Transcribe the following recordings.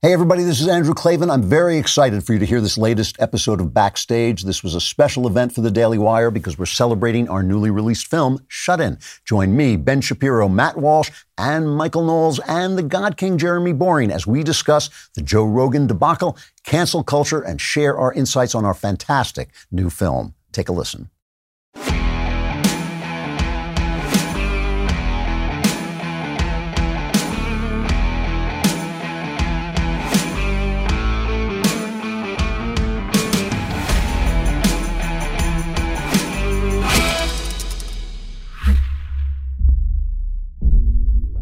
Hey, everybody, this is Andrew Klavan. I'm very excited for you to hear this latest episode of Backstage. This was a special event for the Daily Wire because we're celebrating our newly released film, Shut In. Join me, Ben Shapiro, Matt Walsh, and Michael Knowles, and the God King Jeremy Boring as we discuss the Joe Rogan debacle, cancel culture, and share our insights on our fantastic new film. Take a listen.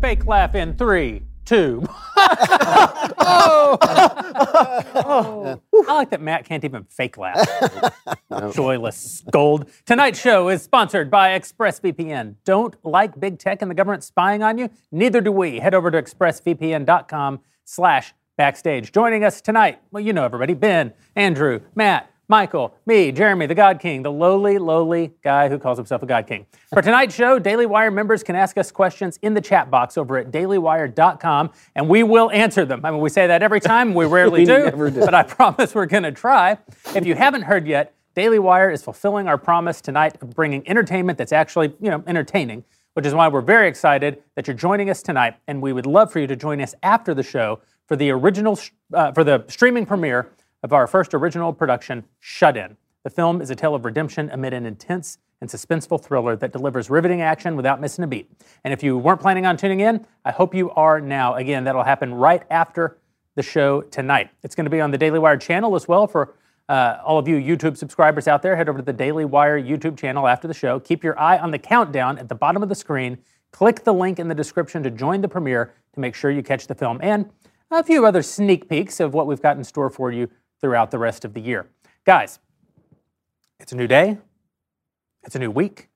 Fake laugh in three, two. oh. oh. I like that Matt can't even fake laugh. Joyless scold. Tonight's show is sponsored by ExpressVPN. Don't like big tech and the government spying on you? Neither do we. Head over to expressvpn.com slash backstage. Joining us tonight, well, you know everybody, Ben, Andrew, Matt, Michael, me, Jeremy, the God King, the lowly, lowly guy who calls himself a God King. For tonight's show, Daily Wire members can ask us questions in the chat box over at dailywire.com, and we will answer them. I mean, we say that every time, we rarely We do, do. but I promise we're going to try. If you haven't heard yet, Daily Wire is fulfilling our promise tonight of bringing entertainment that's actually, you know, entertaining, which is why we're very excited that you're joining us tonight, and we would love for you to join us after the show for the original, uh, for the streaming premiere of our first original production, Shut In. The film is a tale of redemption amid an intense and suspenseful thriller that delivers riveting action without missing a beat. And if you weren't planning on tuning in, I hope you are now. Again, that'll happen right after the show tonight. It's going to be on the Daily Wire channel as well for uh, all of you YouTube subscribers out there. Head over to the Daily Wire YouTube channel after the show. Keep your eye on the countdown at the bottom of the screen. Click the link in the description to join the premiere to make sure you catch the film and a few other sneak peeks of what we've got in store for you throughout the rest of the year. Guys, it's a new day, it's a new week,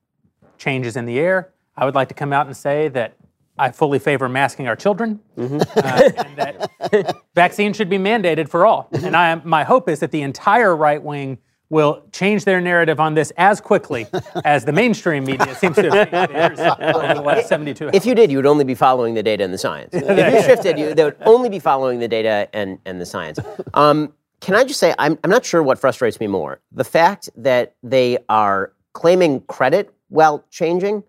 change is in the air. I would like to come out and say that I fully favor masking our children, uh, and that vaccine should be mandated for all. And I, my hope is that the entire right wing will change their narrative on this as quickly as the mainstream media seems to have changed over the last 72 hours. If you did, you would only be following the data and the science. if you shifted, you, they would only be following the data and, and the science. Um, can I just say, I'm, I'm not sure what frustrates me more the fact that they are claiming credit while changing,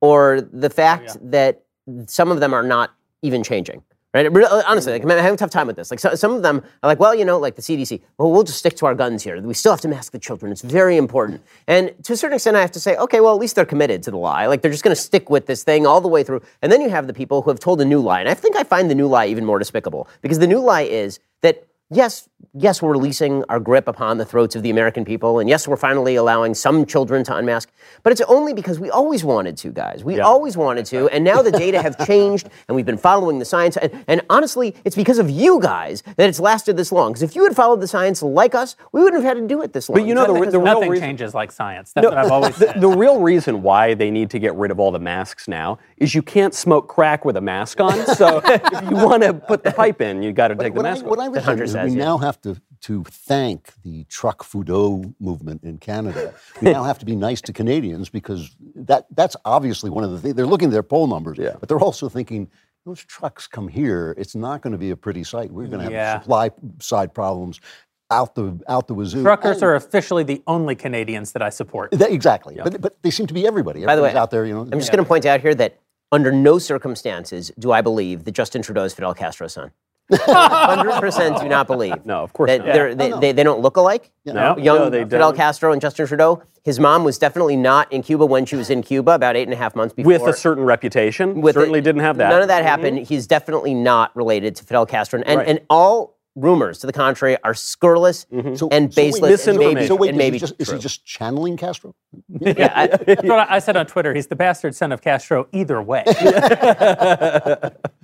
or the fact that some of them are not even changing. Right? Uh, honestly, like, I'm having a tough time with this. Like so, some of them are like, well, you know, like the CDC. Well, we'll just stick to our guns here. We still have to mask the children. It's very important. And to a certain extent, I have to say, okay, well, at least they're committed to the lie. Like they're just going to stick with this thing all the way through. And then you have the people who have told a new lie. And I think I find the new lie even more despicable because the new lie is that yes, yes, we're releasing our grip upon the throats of the American people, and yes, we're finally allowing some children to unmask. But it's only because we always wanted to, guys. We always wanted to, and now the data have changed, and we've been following the science. And, and honestly, it's because of you guys that it's lasted this long. Because if you had followed the science like us, we wouldn't have had to do it this long. But you know, the- the real Nothing reason- changes like science. That's what I've always the, said. the real reason why they need to get rid of all the masks now is you can't smoke crack with a mask on. So if you want to put the pipe in, you got to take the What I, mask what. I was Hunter saying is we yeah. now have to, to thank the truck fudo movement in Canada. We now have to be nice to Canadians because that, that's obviously one of the things. They're looking at their poll numbers, Yeah. but they're also thinking, those trucks come here, it's not going to be a pretty sight. We're going to have Yeah. supply side problems out the out the wazoo. Truckers And- are officially the only Canadians that I support. That- exactly, but, but they seem to be everybody. By the way, out there, you know. I'm just going to point out here that under no circumstances do I believe that Justin Trudeau is Fidel Castro's son. 100% do not believe. No, of course that not. they're- They, they, they don't look alike. No, Young no, they Fidel don't. Castro and Justin Trudeau. His mom was definitely not in Cuba when she was in Cuba about eight and a half months before. With a certain reputation, with certainly it- didn't have that. Mm-hmm. None of that happened. He's definitely not related to Fidel Castro. And, Right. and all rumors to the contrary are scurrilous So- and so wait, baseless so- and maybe, So wait, and is, he maybe just, is he just channeling Castro? Yeah, I- That's what I I said on Twitter. He's the bastard son of Castro either way.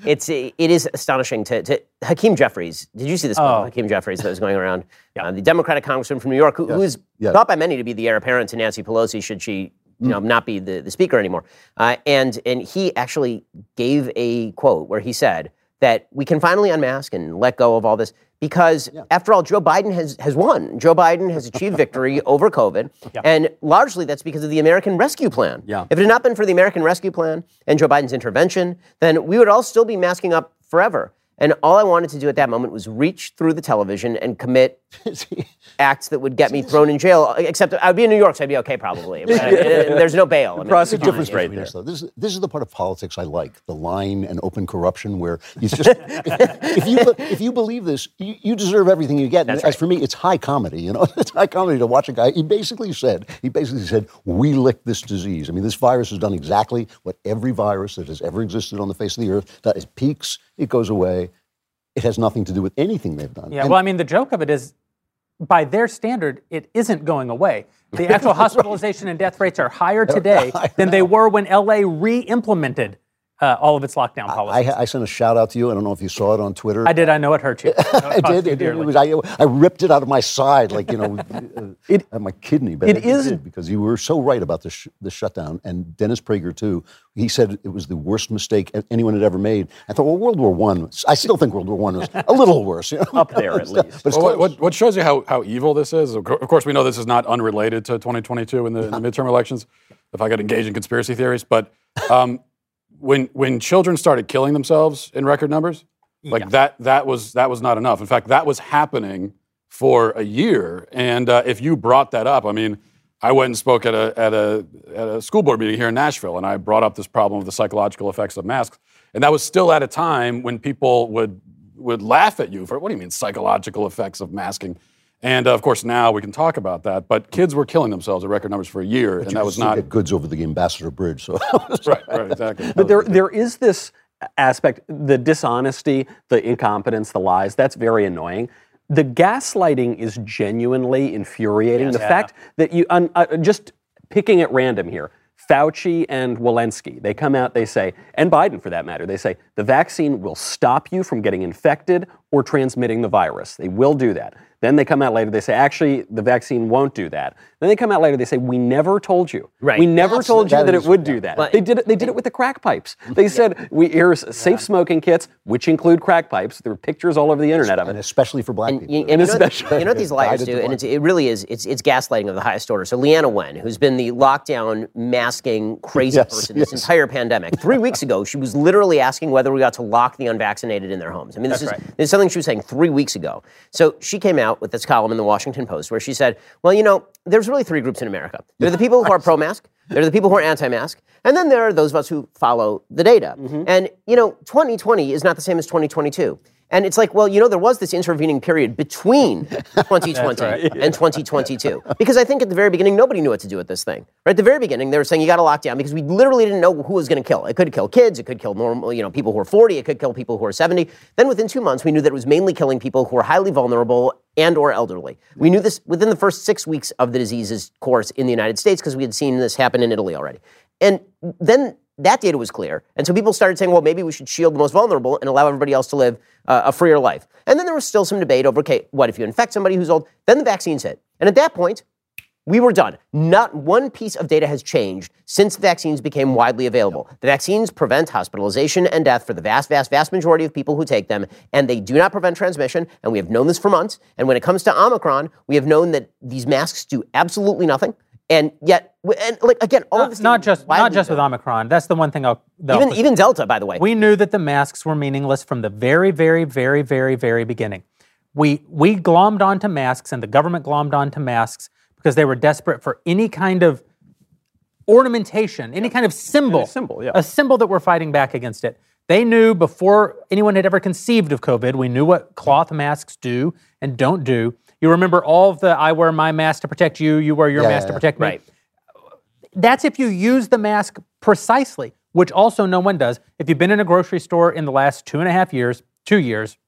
It's it is astonishing to, to Hakeem Jeffries. Did you see this? Oh. Hakeem Jeffries that was going around, uh, the Democratic congressman from New York, who, who is Yes. thought by many to be the heir apparent to Nancy Pelosi, should she you know not be the, the speaker anymore. Uh, and and he actually gave a quote where he said that we can finally unmask and let go of all this because after all, Joe Biden has has won. Joe Biden has achieved victory over COVID, and largely that's because of the American Rescue Plan. Yeah. If it had not been for the American Rescue Plan and Joe Biden's intervention, then we would all still be masking up forever. And all I wanted to do at that moment was reach through the television and commit acts that would get me thrown in jail. Except I'd be in New York, so I'd be okay probably. But, there's no bail. I mean, Cross the difference right Between us, there. though. This, is- this is the part of politics I like, the line and open corruption, where you just if you if you believe this, you, you deserve everything you get. And as for me, it's high comedy. You know, it's high comedy to watch a guy. He basically said he basically said we licked this disease. I mean, this virus has done exactly what every virus that has ever existed on the face of the earth. That is peaks, it goes away. It has nothing to do with anything they've done. Yeah, And- well, I mean, the joke of it is, by their standard, it isn't going away. The actual hospitalization and death rates are higher today than they were when LA re-implemented uh, all of its lockdown I, policies. I sent a shout out to you. I don't know if you saw it on Twitter. I did. I know it hurt you. I did. It, it was, I, I ripped it out of my side, like you know, uh, my kidney. But it I is- did because you were so right about the sh- the shutdown. And Dennis Prager too. He said it was the worst mistake anyone had ever made. I thought, well, World War One. I still think World War One was a little worse. You know? Up there, at least. But Well, what, what, what shows you how, how evil this is? Of of course, we know this is not unrelated to 2022 in the, in the midterm elections. If I could engage in conspiracy theories, but um, when when children started killing themselves in record numbers, like that that was that was not enough. In fact, that was happening for a year. And uh, if you brought that up, I mean, I went and spoke at a at a at a school board meeting here in Nashville, and I brought up this problem of the psychological effects of masks, and that was still at a time when people would would laugh at you for what do you mean psychological effects of masking? And uh, of course, now we can talk about that. But kids were killing themselves at record numbers for a year, and that was not get goods over the Ambassador Bridge. So right. Right, exactly. But there, there is this aspect, the dishonesty, the incompetence, the lies. That's very annoying. The gaslighting is genuinely infuriating. the fact that you, un, uh, just picking at random here, Fauci and Walensky, they come out, they say, and Biden for that matter, they say the vaccine will stop you from getting infected or transmitting the virus. They will do that. Then they come out later, they say, actually, the vaccine won't do that. Then they come out later, they say, we never told you. Right. We never That's- told you that that is- it would do that. But- they did it. They did it with the crack pipes. They said we here's safe smoking kits, which include crack pipes. There are pictures all over the internet of and it. especially for black And, people. you, and you know, especially- you know what these liars do, and it's, it really is it's it's gaslighting of the highest order. So Leana Wen, who's been the lockdown masking crazy Yes, person this entire pandemic, three weeks ago she was literally asking whether we got to lock the unvaccinated in their homes. I mean, this is this is something she was saying three weeks ago. So she came out with this column in the Washington Post where she said, "Well, you know, there's really three groups in America. There are the people who are pro-mask." There are the people who are anti-mask, and then there are those of us who follow the data. Mm-hmm. And you know, 2020 is not the same as 2022. And it's like, well, you know, there was this intervening period between 2020 and 2022. Because I think at the very beginning, nobody knew what to do with this thing. Right at the very beginning, they were saying you got to lock down because we literally didn't know who was going to kill. It could kill kids, it could kill normal, you know, people who are 40, it could kill people who are 70. Then within two months, we knew that it was mainly killing people who are highly vulnerable and or elderly. We knew this within the first six weeks of the disease's course in the United States because we had seen this happen in Italy already. And then that data was clear. And so people started saying, well, maybe we should shield the most vulnerable and allow everybody else to live uh, a freer life. And then there was still some debate over, okay, what if you infect somebody who's old? Then the vaccines hit. And at that point, we were done. Not one piece of data has changed since vaccines became widely available. The vaccines prevent hospitalization and death for the vast, vast, vast majority of people who take them, and they do not prevent transmission. And we have known this for months. And when it comes to Omicron, we have known that these masks do absolutely nothing. And yet, and like again, all of this not just not just with. Omicron. That's the one thing I'll. even even Delta, by the way. We knew that the masks were meaningless from the very, very, very, very, very beginning. We we glommed onto masks, and the government glommed onto masks because they were desperate for any kind of ornamentation, any kind of symbol, symbol, yeah. a symbol that we're fighting back against it. They knew before anyone had ever conceived of COVID. We knew what cloth masks do and don't do. You remember all of the "I wear my mask to protect you, you wear your Yeah, mask yeah, to yeah. protect me." Right. That's if you use the mask precisely, which also no one does. If you've been in a grocery store in the last two and a half years, two years,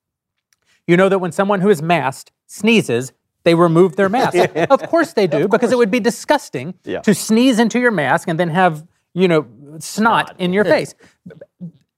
you know that when someone who is masked sneezes, they remove their mask. of course they do, because it would be disgusting Yeah. to sneeze into your mask and then have, you know, snot in your face.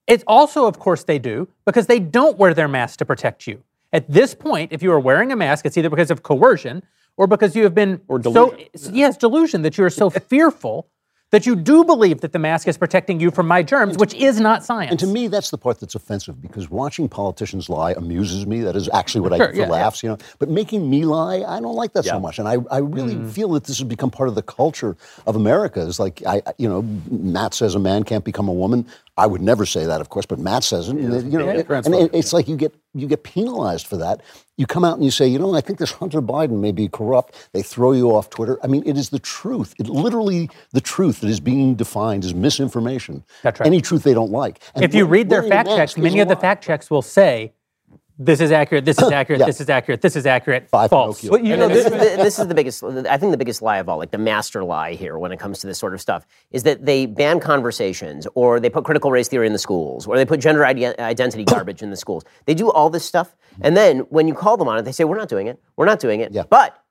It's also, of course, they do because they don't wear their mask to protect you. At this point, if you are wearing a mask, it's either because of coercion or because you have been or delusion. so yes, delusion that you are so fearful that you do believe that the mask is protecting you from my germs, which is not science. And to me, that's the part that's offensive because watching politicians lie amuses me. That is actually what I Sure, do for yeah, yeah. laughs, you know. But making me lie, I don't like that so much. And I, I really Mm. feel that this has become part of the culture of America. It's like I, I- you know, Matt says a man can't become a woman. I would never say that, of course, but Matt says it. And, you know, it- and it- it's like you get you get penalized for that. You come out and you say, you know, I think this Hunter Biden may be corrupt. They throw you off Twitter. I mean, it is the truth. It literally the truth that is being defined as misinformation. That's right. Any truth they don't like. And if you read their fact checks, many of the fact checks will say, this is accurate, this is accurate, Yeah. this is accurate, this is accurate, Five false. Pinocchio. Well, you know, this, this, is the, this is the biggest. I think the biggest lie of all, like the master lie here, when it comes to this sort of stuff, is that they ban conversations, or they put critical race theory in the schools, or they put gender ide- identity garbage in the schools. They do all this stuff, and then when you call them on it, they say, "We're not doing it. We're not doing it." Yeah. But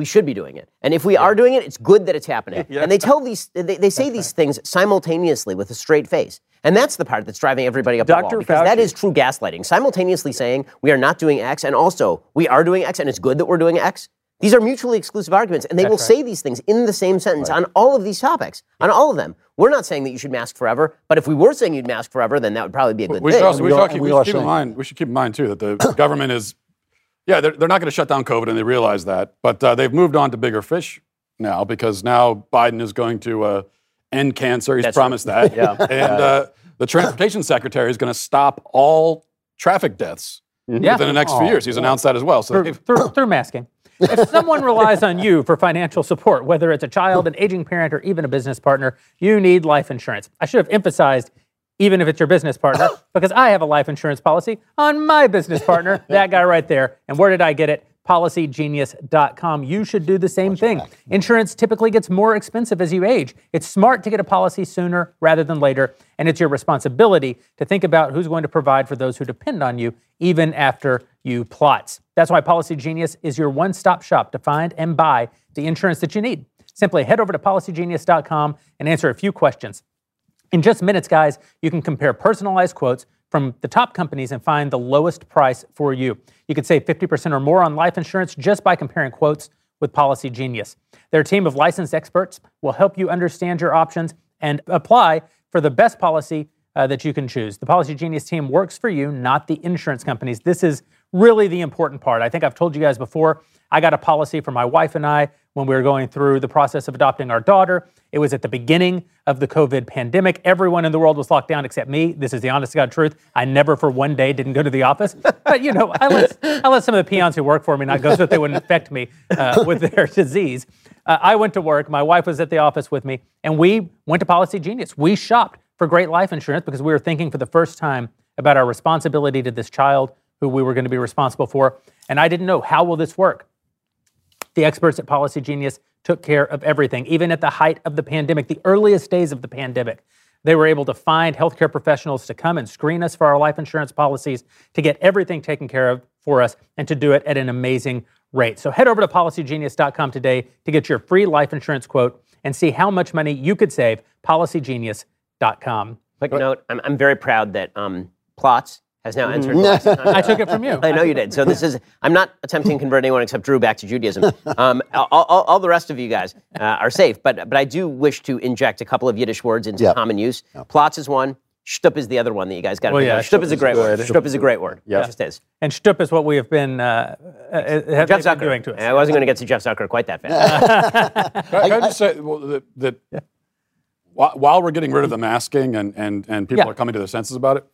we should be doing it. And if we are doing it, it's good that it's happening. And they tell these, they, they say these things simultaneously with a straight face. And that's the part that's driving everybody up the wall. Dr. Because that Fauci- is true gaslighting. Simultaneously saying we are not doing X and also we are doing X and it's good that we're doing X. These are mutually exclusive arguments, and they will say these things in the same sentence on all of these topics, on all of them. We're not saying that you should mask forever, but if we were saying you'd mask forever, then that would probably be a good We thing. should also, we we should keep, we we are keep in mind. We should keep in mind too that the government is, yeah, they're, they're not going to shut down COVID, and they realize that. But uh, they've moved on to bigger fish now because now Biden is going to uh, end cancer. He's That's promised that. Yeah. And uh, the transportation secretary is going to stop all traffic deaths Yeah. within the next few years. He's announced that as well. So through, they've- through, through masking. If someone relies on you for financial support, whether it's a child, an aging parent, or even a business partner, you need life insurance. I should have emphasized, even if it's your business partner, because I have a life insurance policy on my business partner, that guy right there. And where did I get it? PolicyGenius.com. You should do the same thing. Insurance typically gets more expensive as you age. It's smart to get a policy sooner rather than later, and it's your responsibility to think about who's going to provide for those who depend on you, even after you plotz. That's why Policy Genius is your one stop shop to find and buy the insurance that you need. Simply head over to policygenius.com and answer a few questions. In just minutes, guys, you can compare personalized quotes from the top companies and find the lowest price for you. You could save 50% or more on life insurance just by comparing quotes with Policy Genius. Their team of licensed experts will help you understand your options and apply for the best policy uh, that you can choose. The Policy Genius team works for you, not the insurance companies. This is really the important part. I think I've told you guys before, I got a policy for my wife and I when we were going through the process of adopting our daughter. It was at the beginning of the COVID pandemic. Everyone in the world was locked down except me. This is the honest to God truth. I never for one day didn't go to the office. But, you know, I let, I let some of the peons who work for me not go so that they wouldn't infect me uh, with their disease. Uh, I went to work. My wife was at the office with me, and we went to Policy Genius. We shopped for great life insurance because we were thinking for the first time about our responsibility to this child who we were going to be responsible for. And I didn't know how will this work. The experts at Policy Genius took care of everything, even at the height of the pandemic, the earliest days of the pandemic. They were able to find healthcare professionals to come and screen us for our life insurance policies, to get everything taken care of for us, and to do it at an amazing rate. So head over to policygenius.com today to get your free life insurance quote and see how much money you could save. Policygenius.com. Quick note: I'm, I'm very proud that um, Plotz has now entered. Mm-hmm. the I took it from you. I know you did. So this is. I'm not attempting to convert anyone except Drew back to Judaism. Um, all, all, all the rest of you guys uh, are safe, but but I do wish to inject a couple of Yiddish words into Yeah. common use. Plotz is one. Shtup is the other one that you guys got to Well, think yeah, about. Shtup is a great word. good. Shtup is a great word. Yeah. It just is. And Shtup is what we have been, uh, uh, have Jeff been Zucker. doing to us. I wasn't going to get to Jeff Zucker quite that fast. Can I, can I just say well, that, that whi- while we're getting rid of the masking and, and, and people Yeah. are coming to their senses about it,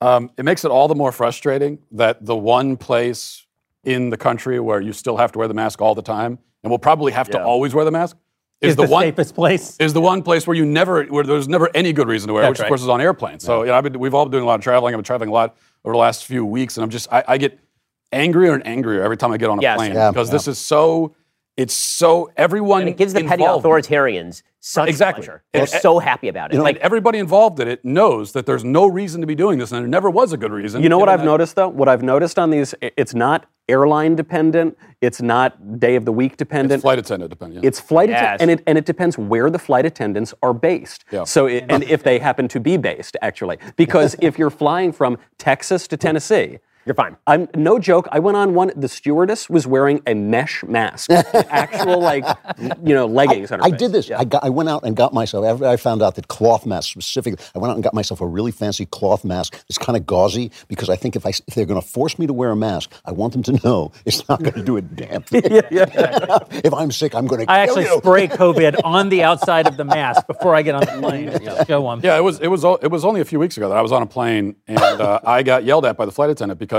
um, it makes it all the more frustrating that the one place in the country where you still have to wear the mask all the time, and will probably have to always wear the mask, is, is the, one safest place. is the one place where you never where there's never any good reason to wear, it, That's which right. of course is on airplanes. So you know, I've been, we've all been doing a lot of traveling. I've been traveling a lot over the last few weeks, and I'm just I, I get angrier and angrier every time I get on a Yes. plane Yeah, because yeah. this is so it's so everyone And it gives the petty authoritarians such Exactly. pleasure. They're And- so happy about it. like everybody involved in it knows that there's no reason to be doing this, and there never was a good reason. You know what I've that- noticed though? What I've noticed on these, it's not airline dependent. It's not day of the week dependent. It's flight attendant depending. It's flight Yes. attendants, and it and it depends where the flight attendants are based. Yeah. So it, and if they happen to be based, actually, because if you're flying from Texas to Tennessee, You're fine. I'm no joke. I went on one. The stewardess was wearing a mesh mask, actual like you know leggings on her I face. did this. Yeah. I, got, I went out and got myself, after I found out that cloth masks specifically, I went out and got myself a really fancy cloth mask. It's kind of gauzy because I think if, I, if they're going to force me to wear a mask, I want them to know it's not going to do a damn thing. if I'm sick, I'm going to I kill actually you. spray COVID on the outside of the mask before I get on the plane. Just Show them. Yeah, it was it was it was only a few weeks ago that I was on a plane and uh, I got yelled at by the flight attendant because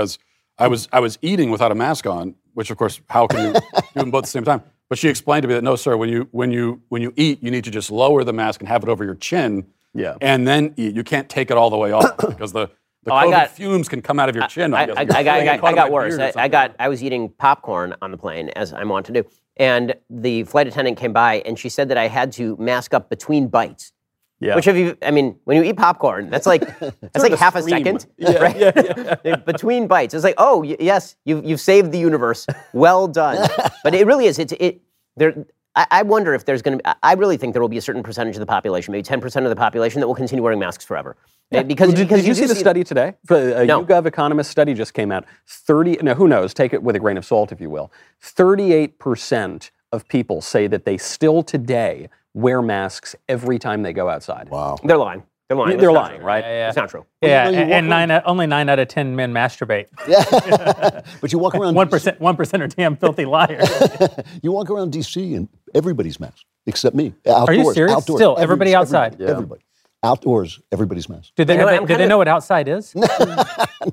I was I was eating without a mask on, which of course how can you do them both at the same time? But she explained to me that no, sir, when you when you when you eat, you need to just lower the mask and have it over your chin, Yeah. and then eat. You can't take it all the way off because the the Oh, I COVID got- fumes can come out of your chin. I, I, guess. I got, I got, I got worse. I, I got, I was eating popcorn on the plane, as I want to do, and the flight attendant came by and she said that I had to mask up between bites. Yeah. Which have you? I mean, when you eat popcorn, that's like that's like half a second, Yeah, right? Between bites, it's like, oh y- yes, you've you've saved the universe. Well done. but it really is. It's it. There. I, I wonder if there's going to. be I really think there will be a certain percentage of the population, maybe 10% of the population, that will continue wearing masks forever. Uh, Because Did, because did you see do the study today? A No. YouGov economist study just came out. 30, no, who knows? Take it with a grain of salt, if you will. 38% of people say that they still today wear masks every time they go outside. Wow. They're lying. They're lying. They're lying, true. right? Yeah, yeah. It's not true. yeah. you know, you and nine, out- only nine out of ten men masturbate. Yeah, but you walk around One percent, one percent are damn filthy liars. You walk around D.C. and everybody's masked except me. Outdoors, you serious? Outdoors, Still, everybody outside? Everybody, everybody. Outdoors, everybody's masked. Do they, You know have what, they- I'm do they kinda- know what outside is?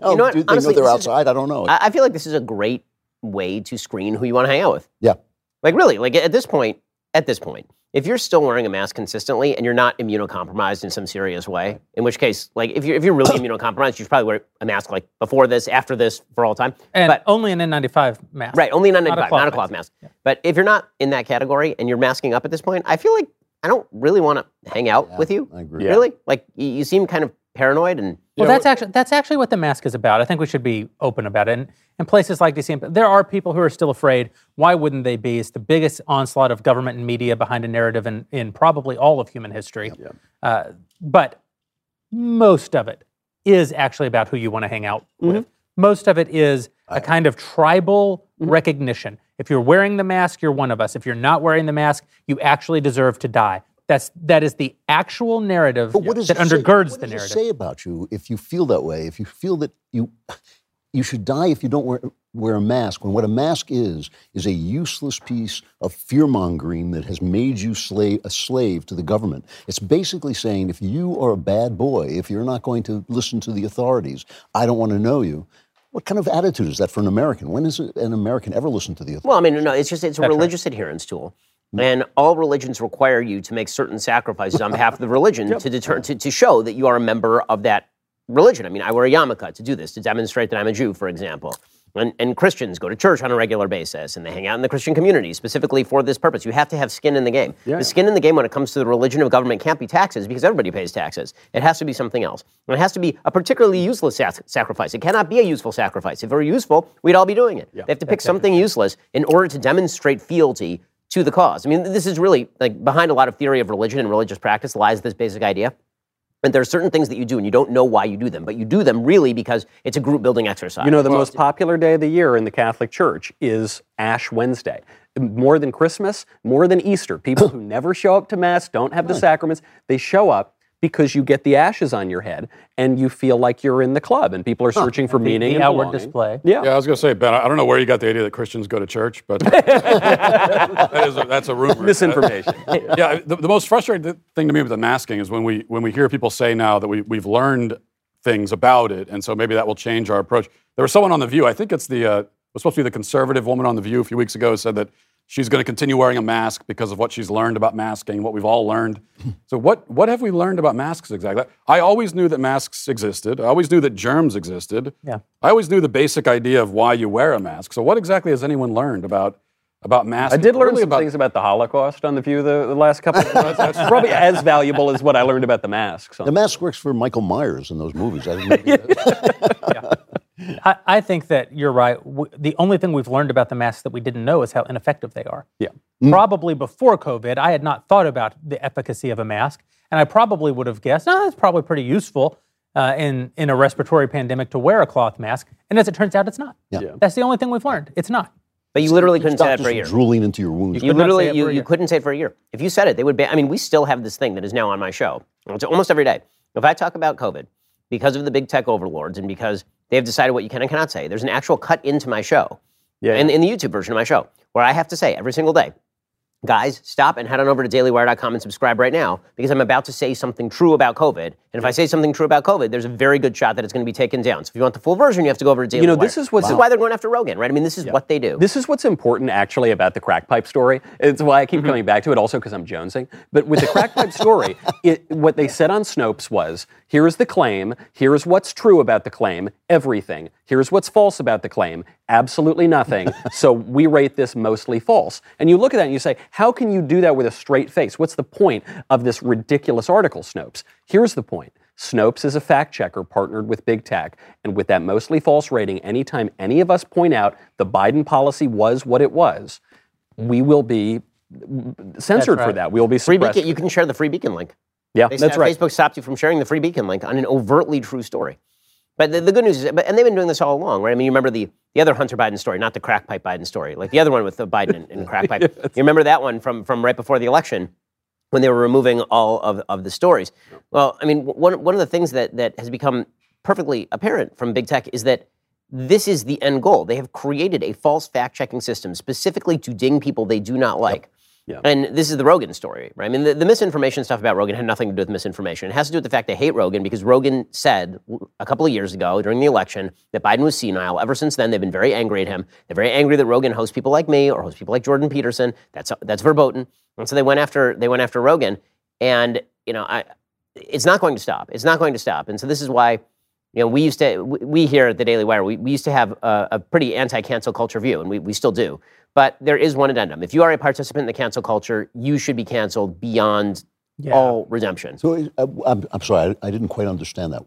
No, You know what? do they Honestly, know they're this is- outside? I don't know. I, I feel like this is a great way to screen who you want to hang out with. yeah. Like really, like at this point, at this point, if you're still wearing a mask consistently and you're not immunocompromised in some serious way, in which case, like if you're if you're really immunocompromised, you should probably wear a mask like before this, after this, for all time. And but only an N95 mask. right, only not, Not a not, cloth not a cloth mask. But if you're not in that category and you're masking up at this point, I feel like I don't really want to hang out with you. I agree. Really, like you, you seem kind of paranoid and. Well, that's actually that's actually what the mask is about. I think we should be open about it. And in places like DC, there are people who are still afraid. Why wouldn't they be? It's the biggest onslaught of government and media behind a narrative in, in probably all of human history. Uh, but most of it is actually about who you want to hang out with. Most of it is a kind of tribal recognition. If you're wearing the mask, you're one of us. If you're not wearing the mask, you actually deserve to die. That's that is the actual narrative But what does that it say- undergirds what the does narrative. it say about you if you feel that way? If you feel that you you should die if you don't wear wear a mask. When what a mask is is a useless piece of fear mongering that has made you slave, a slave to the government. It's basically saying if you are a bad boy, if you're not going to listen to the authorities, I don't want to know you. What kind of attitude is that for an American? When has an American ever listened to the authorities? Well, I mean, no, it's just it's a religious adherence tool. And all religions require you to make certain sacrifices on behalf of the religion to deter to, to show that you are a member of that religion. I mean, I wear a yarmulke to do this, to demonstrate that I'm a Jew, for example. And, and Christians go to church on a regular basis and they hang out in the Christian community specifically for this purpose. You have to have skin in the game. The skin in the game when it comes to the religion of government can't be taxes because everybody pays taxes. It has to be something else. And it has to be a particularly useless sac- sacrifice. It cannot be a useful sacrifice. If it were useful, we'd all be doing it. They have to pick something useless in order to demonstrate fealty to the cause. I mean, this is really like behind a lot of theory of religion and religious practice lies this basic idea. And there are certain things that you do and you don't know why you do them, but you do them really because it's a group building exercise. You know, the most popular day of the year in the Catholic Church is Ash Wednesday. More than Christmas, more than Easter. People who never show up to Mass, don't have the sacraments, they show up because you get the ashes on your head and you feel like you're in the club and people are searching for meaning the and outward belonging. display. Yeah. Yeah, I was going to say, Ben, I I don't know where you got the idea that Christians go to church, but that is a, that's a rumor. Misinformation. yeah, the, the most frustrating thing to me with the masking is when we when we hear people say now that we we've learned things about it, and so maybe that will change our approach. There was someone on the View. I think it's the uh, it was supposed to be the conservative woman on the View a few weeks ago said that she's going to continue wearing a mask because of what she's learned about masking, what we've all learned. so what what have we learned about masks exactly? I always knew that masks existed. I always knew that germs existed. Yeah. I always knew the basic idea of why you wear a mask. So what exactly has anyone learned about about masks? I did learn Really some about things about the Holocaust on the View the, the last couple of months. That's probably as valuable as what I learned about the masks. The mask works for Michael Myers in those movies. I didn't know that. I, I think that you're right. W- The only thing we've learned about the masks that we didn't know is how ineffective they are. Yeah. Probably before COVID, I had not thought about the efficacy of a mask, and I probably would have guessed, no, it's probably pretty useful. uh, in in a respiratory pandemic to wear a cloth mask, and as it turns out, it's not. Yeah. That's the only thing we've learned. It's not. But you literally couldn't say Stop that for a year. drooling into your wounds. You could not literally it you, for a you year. couldn't say it for a year. If you said it, they would ban. I mean, we still have this thing that is now on my show. It's almost every day. If I talk about COVID, because of the big tech overlords and because they have decided what you can and cannot say, there's an actual cut into my show, Yeah. in, in the YouTube version of my show, where I have to say every single day, guys, stop and head on over to dailywire.com and subscribe right now because I'm about to say something true about COVID. And if I say something true about COVID, there's a very good shot that it's going to be taken down. So if you want the full version, you have to go over to Daily You know, Wire. this is what's- this is why they're going after Rogan, right? I mean, this is what they do. This is what's important actually about the crack pipe story. It's why I keep Mm-hmm. coming back to it also because I'm jonesing. But with the crack pipe story, it, what they said on Snopes was here's the claim, here's what's true about the claim, everything. Here's what's false about the claim, absolutely nothing. so we rate this mostly false. And you look at that and you say, how can you do that with a straight face? What's the point of this ridiculous article, Snopes? Here's the point. Snopes is a fact checker partnered with Big Tech. And with that mostly false rating, anytime any of us point out the Biden policy was what it was, we will be censored for that. We will be free beacon, you can share the free beacon link. yeah, They that's right. Facebook stopped you from sharing the free beacon link on an overtly true story. But the, the good news is, but, and they've been doing this all along, right? I mean, you remember the, the other Hunter Biden story, not the crack pipe Biden story, like the other one with the Biden and, and crack pipe. You remember that one from, from right before the election when they were removing all of, of the stories. Well, I mean, one, one of the things that, that has become perfectly apparent from big tech is that this is the end goal. They have created a false fact checking system specifically to ding people they do not like. Yeah. And this is the Rogan story, right? I mean, the, the misinformation stuff about Rogan had nothing to do with misinformation. It has to do with the fact they hate Rogan because Rogan said a couple of years ago during the election that Biden was senile. Ever since then, they've been very angry at him. They're very angry that Rogan hosts people like me or hosts people like Jordan Peterson. That's that's verboten. And so they went after they went after Rogan, and you know, I, it's not going to stop. It's not going to stop. And so this is why. You know, we used to, we here at the Daily Wire, we, we used to have a, a pretty anti-cancel culture view, and we, we still do. But there is one addendum. If you are a participant in the cancel culture, you should be canceled beyond all redemption. So uh, I'm, I'm sorry, I, I didn't quite understand that.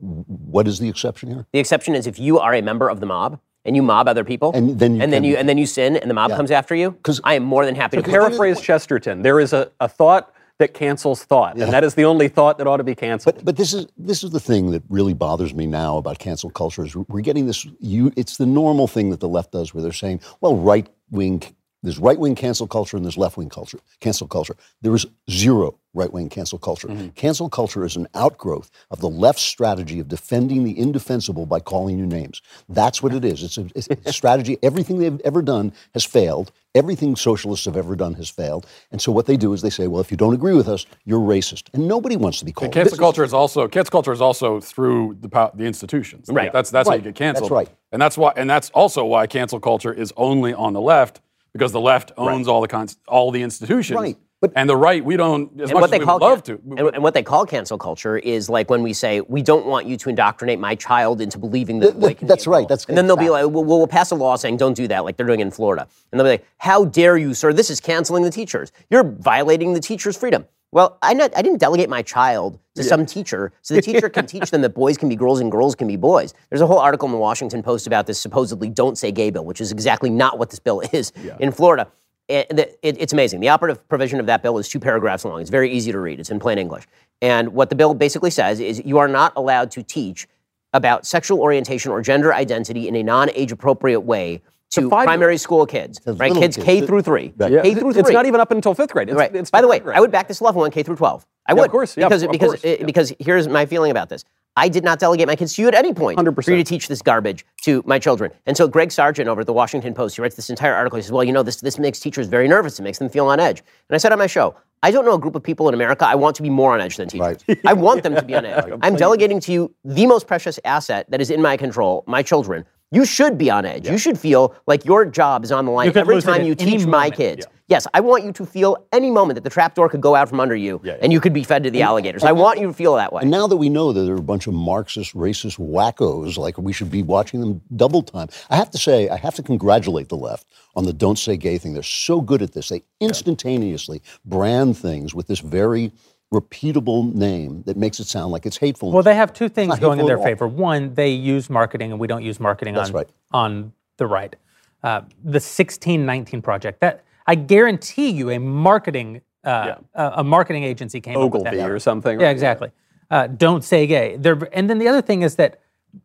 What is the exception here? The exception is if you are a member of the mob and you mob other people, And then you and then you and then you sin, and the mob comes after you. 'Cause- I am more than happy to Paraphrase Chesterton. There is a, a thought that cancels thought, and that is the only thought that ought to be canceled. But but this is this is the thing that really bothers me now about cancel culture is we're getting this. You, it's the normal thing that the left does, where they're saying, "Well, right wing, there's right wing cancel culture and there's left wing culture, cancel culture." There is zero right wing cancel culture. Mm-hmm. Cancel culture is an outgrowth of the left strategy of defending the indefensible by calling you names. That's what it is. It's a, it's a strategy. Everything they've ever done has failed. Everything socialists have ever done has failed. And so what they do is they say, "Well, if you don't agree with us, you're racist," and nobody wants to be called. Cancel culture is also cancel culture is also through the the institutions. Right. That's that's how you get canceled. That's right. And that's why and that's also why cancel culture is only on the left because the left owns all the cons- all the institutions. Right. But- and the right, we don't as and much what as they we call would love can- to. And, and what they call cancel culture is like when we say we don't want you to indoctrinate my child into believing that Th- white th- can be that's right. evil. That's and then they'll be like, we'll, we'll pass a law saying don't do that, like they're doing in Florida. And they'll be like, how dare you, sir? This is canceling the teachers. You're violating the teacher's freedom. Well, I, not, I didn't delegate my child to some teacher so the teacher can teach them that boys can be girls and girls can be boys. There's a whole article in the Washington Post about this supposedly don't say gay bill, which is exactly not what this bill is in Florida. It, it- it's amazing. The operative provision of that bill is two paragraphs long. It's very easy to read. It's in plain English. And what the bill basically says is you are not allowed to teach about sexual orientation or gender identity in a non-age appropriate way to five-year- primary school kids, right? Kids kids. K through three. Right. Yeah, K through three. It's not even up until fifth grade. It's, Right. it's By the way, grade. I would back this level on K through 12. I Yeah, would. of course. Yeah, because of because course. uh, because here's my feeling about this. I did not delegate my kids to you at any point 100%. for you to teach this garbage to my children. And so Greg Sargent over at the Washington Post, he writes this entire article. He says, "Well, you know, this this makes teachers very nervous. It makes them feel on edge." And I said on my show, I don't know a group of people in America I want to be more on edge than teachers. I want them to be on edge. I'm delegating to you the most precious asset that is in my control, my children. You should be on edge. You should feel like your job is on the line every time you teach my moment. kids. Yes, I want you to feel any moment that the trapdoor could go out from under you and you could be fed to the alligators. I want you to feel that way. And now that we know that there are a bunch of Marxist, racist wackos, like we should be watching them double time. I have to say, I have to congratulate the left on the "Don't Say Gay" thing. They're so good at this. They instantaneously brand things with this very repeatable name that makes it sound like it's hateful. Well, they have two things going in their favor. One, they use marketing, and we don't use marketing That's on right. on the right. Uh, the 1619 project. That I guarantee you, a marketing uh, a, a marketing agency came up with Ogilvy that. or something. Yeah, exactly. uh, don't say gay. They're, and then the other thing is that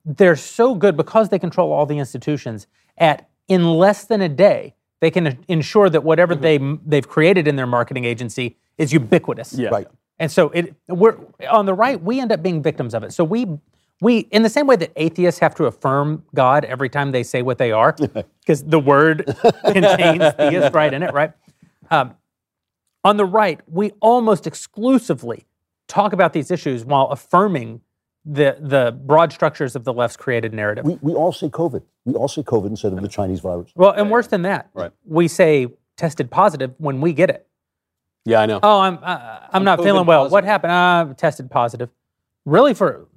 they're so good because they control all the institutions. At in less than a day, they can ensure that whatever they they've created in their marketing agency is ubiquitous. Yeah. Right. And so it we're on the right, we end up being victims of it. So we we in the same way that atheists have to affirm God every time they say what they are, because the word contains theist right in it, right? Um, on the right, we almost exclusively talk about these issues while affirming the the broad structures of the left's created narrative. We, we all say COVID. We all say COVID instead of the Chinese virus. well, and worse than that, Right. we say tested positive when we get it. Yeah, I know. Oh, I'm uh, I'm not COVID feeling well. What positive. happened? Uh, tested positive. Really, for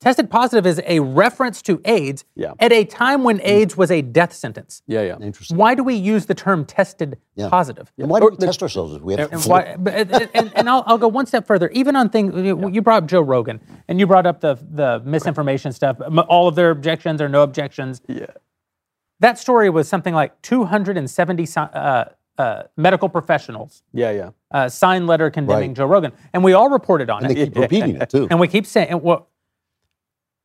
tested positive is a reference to AIDS Yeah. at a time when AIDS was a death sentence. yeah, yeah. Interesting. Why do we use the term tested Yeah. positive? And why do we test ourselves if we have And, flu? why, but, and, and, and I'll, I'll go one step further. Even on things you you brought up Joe Rogan, and you brought up the the misinformation stuff. m- All of their objections or no objections. Yeah. That story was something like 270 si- uh, uh, medical professionals Yeah, yeah. uh, signed letter condemning Right. Joe Rogan, and we all reported on it. And they keep repeating it too. And we keep saying, well,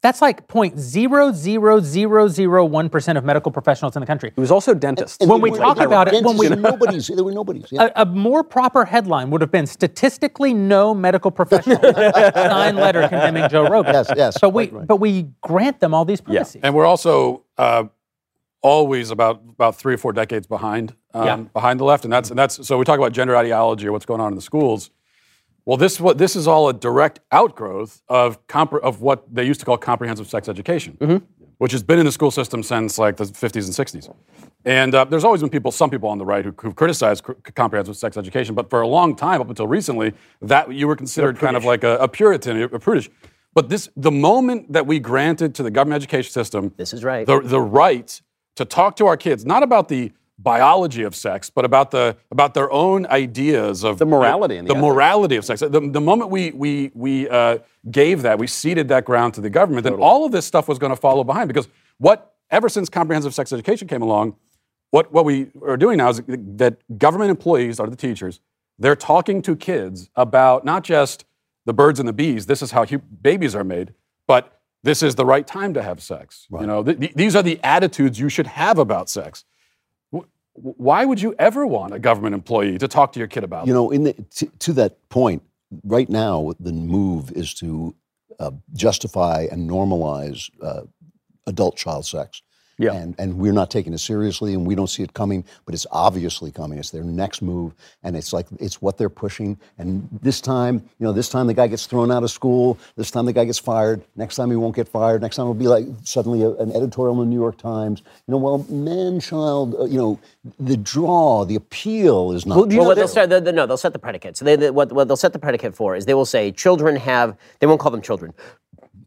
that's like 0.00001 percent of medical professionals in the country. It was also dentists. And when they we were- talk they were about it, when we- and nobodies, there were nobodies. Yeah. A, a more proper headline would have been statistically no medical professionals signed letter condemning Joe Rogan. Yes, yes, But we, but we grant them all these privacy. And we're also uh, always about about three or four decades behind um, Yeah. behind the left, and that's and that's so we talk about gender ideology or what's going on in the schools. Well, this what this is all a direct outgrowth of compre- of what they used to call comprehensive sex education, which has been in the school system since like the 50s and 60s. And uh, there's always been people, some people on the right who, who've criticized cr- comprehensive sex education, but for a long time, up until recently, that you were considered kind of like a, a Puritan, a, a prudish. But this, the moment that we granted to the government education system, This is right. the, the right to talk to our kids, not about the biology of sex, but about the about their own ideas of The morality the, the morality of sex. The, the moment we we we uh, gave that, we ceded that ground to the government, then all of this stuff was going to follow behind. Because what ever since comprehensive sex education came along, what what we are doing now is that government employees are the teachers. They're talking to kids about not just the birds and the bees. This is how hu- babies are made, but this is the right time to have sex. You know, th- th- these are the attitudes you should have about sex. Wh- Why would you ever want a government employee to talk to your kid about? You know, in the, to, to that point, right now the move is to uh, justify and normalize uh, adult child sex. Yeah. And, and we're not taking it seriously and we don't see it coming, but it's obviously coming. It's their next move and it's like, it's what they're pushing. And this time, you know, this time the guy gets thrown out of school. This time the guy gets fired. Next time he won't get fired. Next time it'll be like suddenly a, an editorial in the New York Times. You know, well, man child, uh, you know, the draw, the appeal is not. Well, Well, they'll start, the, the, no, they'll set the predicate. So they, they, what, what they'll set the predicate for is they will say children have, they won't call them children.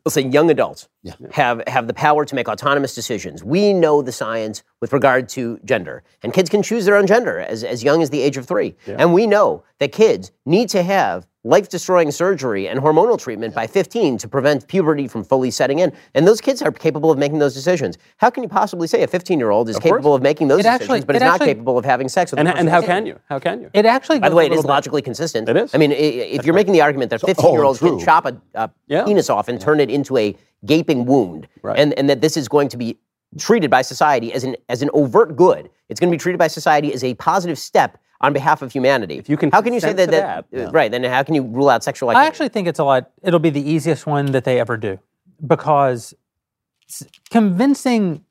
They'll say young adults have, have the power to make autonomous decisions. We know the science with regard to gender, and kids can choose their own gender as, as young as the age of three. And we know that kids need to have life destroying surgery and hormonal treatment by 15 to prevent puberty from fully setting in. And those kids are capable of making those decisions. How can you possibly say a 15 year old is capable of making those It decisions, actually- but is it not capable of having sex with and, and how that's can you? How can you? It actually by the way, a it is little bit- logically consistent. It is. I mean, i- if you're making the argument that 15 year olds can chop a, a Yeah. penis off and turn it into a gaping wound, Right. and, and that this is going to be treated by society as an, as an overt good, it's going to be treated by society as a positive step on behalf of humanity. If you can how can you say that, that, that, uh, right? Then how can you rule out sexual I actually think it's a lot. It'll be the easiest one that they ever do because convincing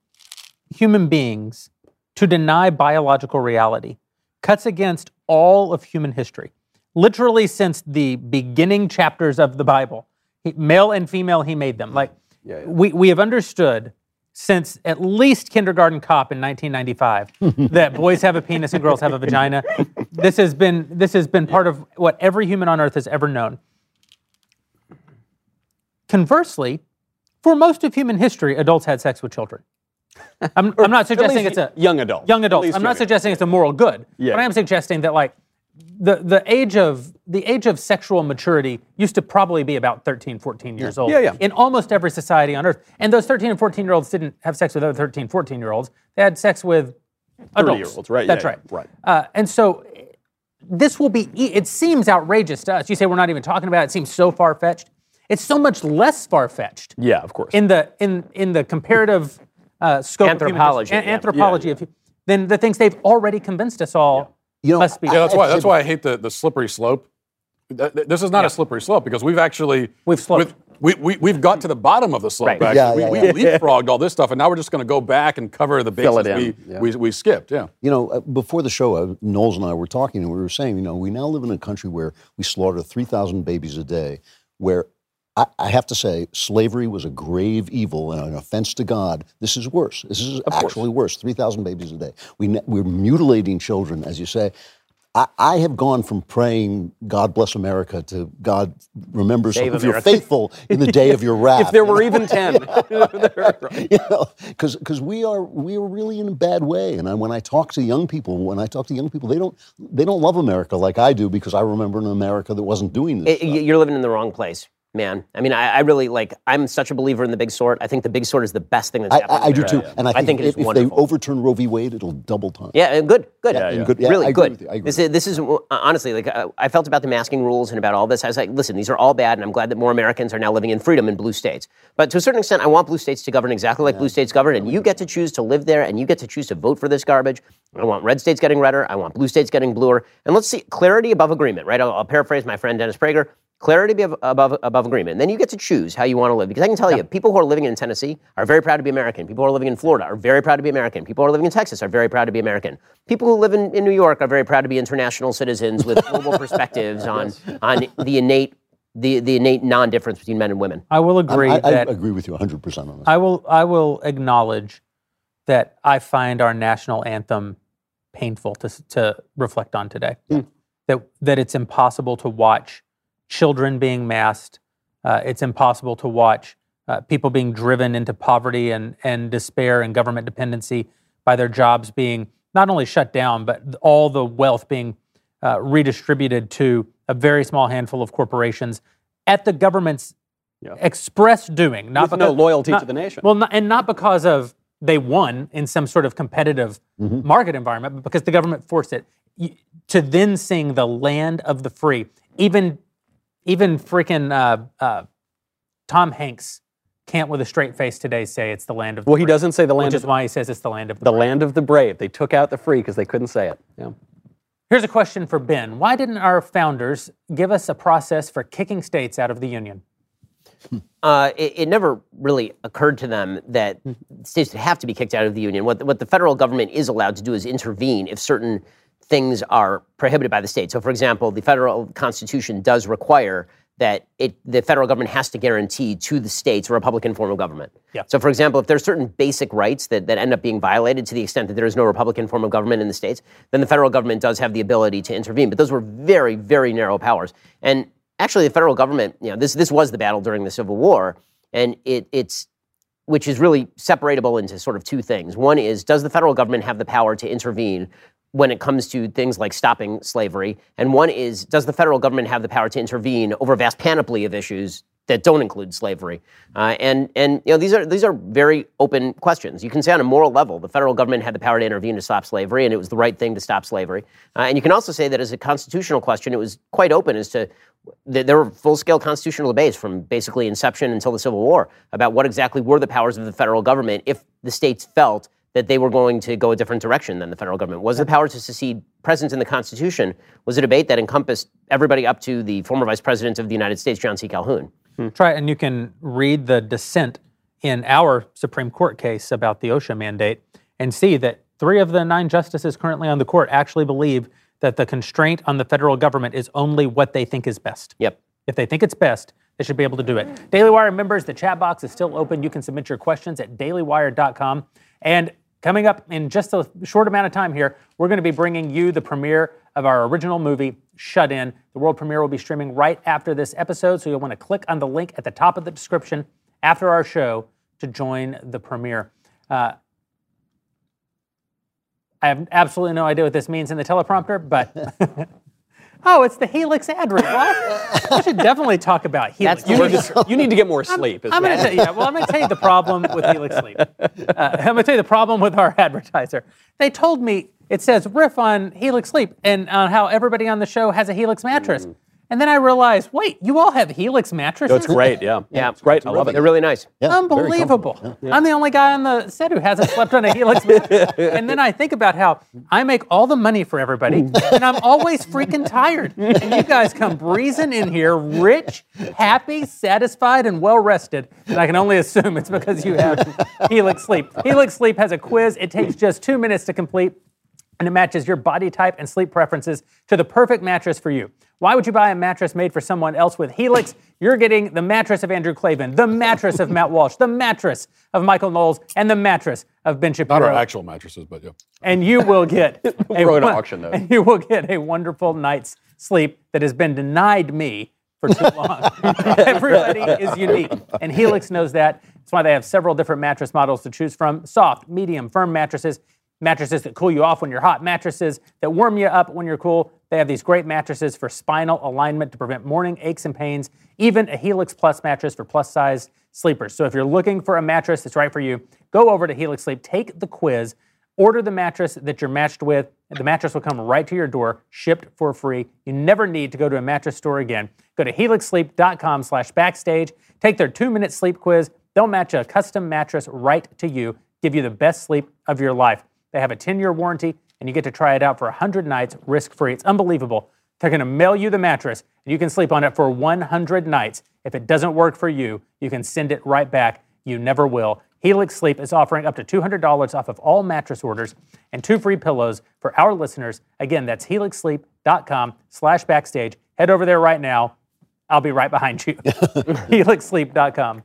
human beings to deny biological reality cuts against all of human history. Literally, since the beginning chapters of the Bible, he, male and female, he made them. Like we we have understood since at least kindergarten cop in 1995 that boys have a penis and girls have a vagina. This has been this has been part of what every human on earth has ever known. Conversely, for most of human history, adults had sex with children. I'm, I'm not suggesting it's a young adult. young adults. I'm not suggesting it's a moral good, Yeah. but I am suggesting that like the the age of the age of sexual maturity used to probably be about 13, 14 years old Yeah, yeah. in almost every society on earth. And those 13 and 14 year olds didn't have sex with other 13, 14 year olds. They had sex with adults. 30-year-olds, right, That's yeah, right. yeah, right. Uh, and so this will be, e- it seems outrageous to us. You say we're not even talking about it, it seems so far fetched. it's so much less far fetched. Yeah, of course. In the in in the comparative uh, scope Anthropology, of human, yeah. anthropology of than the things they've already convinced us all You know, must be. Yeah, that's why. That's why I hate the, the slippery slope. Th- th- This is not a slippery slope because we've actually We've sloped. with- we, we, we've got to the bottom of the slope. Right. actually. Yeah, we, yeah, we leapfrogged all this stuff, and now we're just going to go back and cover the bases we, yeah. we, we skipped. Yeah. You know, uh, before the show, uh, Knowles and I were talking, and we were saying, you know, we now live in a country where we slaughter 3,000 babies a day, where I, I have to say, slavery was a grave evil and an offense to God. This is worse. This is actually worse. 3,000 babies a day. We, we're mutilating children, as you say. I, I have gone from praying, God bless America, to God remember some Save of your America. faithful in the day of your wrath. if there were even 10. you know, because we are we are really in a bad way. And I, when I talk to young people, when I talk to young people, they don't they don't love America like I do because I remember an America that wasn't doing this. It- you're living in the wrong place, man. I mean, I, I really like. I'm such a believer in the big sort. I think the big sort is the best thing that's I, happened. I, I do too, and I think, think it is if, if they overturn Roe v. Wade, it'll double time. Yeah, good, good, Yeah, yeah. good. Really I good. with you. I agree This is this is honestly like I felt about the masking rules and about all this. I was like, listen, these are all bad, and I'm glad that more Americans are now living in freedom in blue states. But to a certain extent, I want blue states to govern exactly like blue states govern, and you get to choose to live there, and you get to choose to vote for this garbage. I want red states getting redder. I want blue states getting bluer, and let's see clarity above agreement. Right? I'll, I'll paraphrase my friend Dennis Prager. Clarity be above above agreement. And then you get to choose how you want to live. Because I can tell you, people who are living in Tennessee are very proud to be American. People who are living in Florida are very proud to be American. People who are living in Texas are very proud to be American. People who live in, in New York are very proud to be international citizens with global perspectives on on the innate the, the innate non-difference between men and women. I will agree I, I that agree with you 100 percent on this. I will I will acknowledge that I find our national anthem painful to to reflect on today. Hmm. That that it's impossible to watch children being massed. Uh, it's impossible to watch uh, people being driven into poverty and and despair and government dependency by their jobs being not only shut down, but all the wealth being uh, redistributed to a very small handful of corporations at the government's express doing, not With no because- loyalty not- to the nation. Well, not, and not because of they won in some sort of competitive market environment, but because the government forced it to then sing the land of the free. Even, even freaking uh, uh, Tom Hanks can't, with a straight face today, say it's the land of the Well, he doesn't say the land which of is why he says it's the land of the, the free. land of the brave. They took out the free because they couldn't say it. Yeah. Here's a question for Ben: Why didn't our founders give us a process for kicking states out of the union? uh, it, it never really occurred to them that states would have to be kicked out of the union. What, what the federal government is allowed to do is intervene if certain things are prohibited by the state. So, for example, the federal constitution does require that it, the federal government has to guarantee to the states a Republican form of government. Yeah. So, for example, if there's certain basic rights that, that end up being violated to the extent that there is no Republican form of government in the states, then the federal government does have the ability to intervene. But those were very, very narrow powers. And actually, the federal government, you know, this this was the battle during the Civil War, and it, it's which is really separatable into sort of two things. One is, does the federal government have the power to intervene when it comes to things like stopping slavery? And one is, does the federal government have the power to intervene over a vast panoply of issues that don't include slavery? Uh, and and you know these are these are very open questions. You can say on a moral level, the federal government had the power to intervene to stop slavery, and it was the right thing to stop slavery. Uh, and you can also say that as a constitutional question, it was quite open as to there were full-scale constitutional debates from basically inception until the Civil War about what exactly were the powers of the federal government if the states felt that they were going to go a different direction than the federal government. Was the power to secede present in the Constitution? Was a debate that encompassed everybody up to the former Vice President of the United States, John C. Calhoun. Hmm. Try and you can read the dissent in our Supreme Court case about the OSHA mandate and see that three of the nine justices currently on the court actually believe that the constraint on the federal government is only what they think is best. Yep. If they think it's best, they should be able to do it. Daily Wire members, the chat box is still open. You can submit your questions at dailywire.com. And coming up in just a short amount of time here, we're going to be bringing you the premiere of our original movie, Shut In. The world premiere will be streaming right after this episode, so you'll want to click on the link at the top of the description after our show to join the premiere. Uh, I have absolutely no idea what this means in the teleprompter, but oh, it's the Helix ad read. Well, I should definitely talk about Helix. You need, to, you need to get more sleep. is I'm Gonna you, yeah, well, I'm going to tell you the problem with Helix Sleep. Uh, I'm going to tell you the problem with our advertiser. They told me it says riff on Helix Sleep and on how everybody on the show has a Helix mattress. And then I realized, wait, you all have Helix mattresses? Oh, it's great. Yeah. Yeah, It's great. I love it. They're really nice. Yeah, Unbelievable. comfortable. I'm the only guy on the set who hasn't slept on a Helix mattress. and then I think about how I make all the money for everybody, and I'm always freaking tired. And you guys come breezing in here, rich, happy, satisfied, and well rested. And I can only assume it's because you have Helix Sleep. Helix Sleep has a quiz. It takes just two minutes to complete and it matches your body type and sleep preferences to the perfect mattress for you. Why would you buy a mattress made for someone else with Helix? You're getting the mattress of Andrew Klavan, the mattress of Matt Walsh, the mattress of Michael Knowles, and the mattress of Ben Shapiro. Not our actual mattresses, but yeah. and you will get a throw it at won- auction, though. And you will get a wonderful night's sleep that has been denied me for too long. Everybody is unique, and Helix knows that. That's why they have several different mattress models to choose from: soft, medium, firm mattresses. Mattresses that cool you off when you're hot, mattresses that warm you up when you're cool. They have these great mattresses for spinal alignment to prevent morning aches and pains, even a Helix Plus mattress for plus size sleepers. So if you're looking for a mattress that's right for you, go over to Helix Sleep, take the quiz, order the mattress that you're matched with. The mattress will come right to your door, shipped for free. You never need to go to a mattress store again. Go to helixsleep.com slash backstage. Take their two-minute sleep quiz. They'll match a custom mattress right to you, give you the best sleep of your life. They have a 10-year warranty, and you get to try it out for 100 nights risk-free. It's unbelievable. They're going to mail you the mattress, and you can sleep on it for 100 nights. If it doesn't work for you, you can send it right back. You never will. Helix Sleep is offering up to $200 off of all mattress orders and two free pillows for our listeners. Again, that's helixsleep.com slash backstage. Head over there right now. I'll be right behind you. helixsleep.com.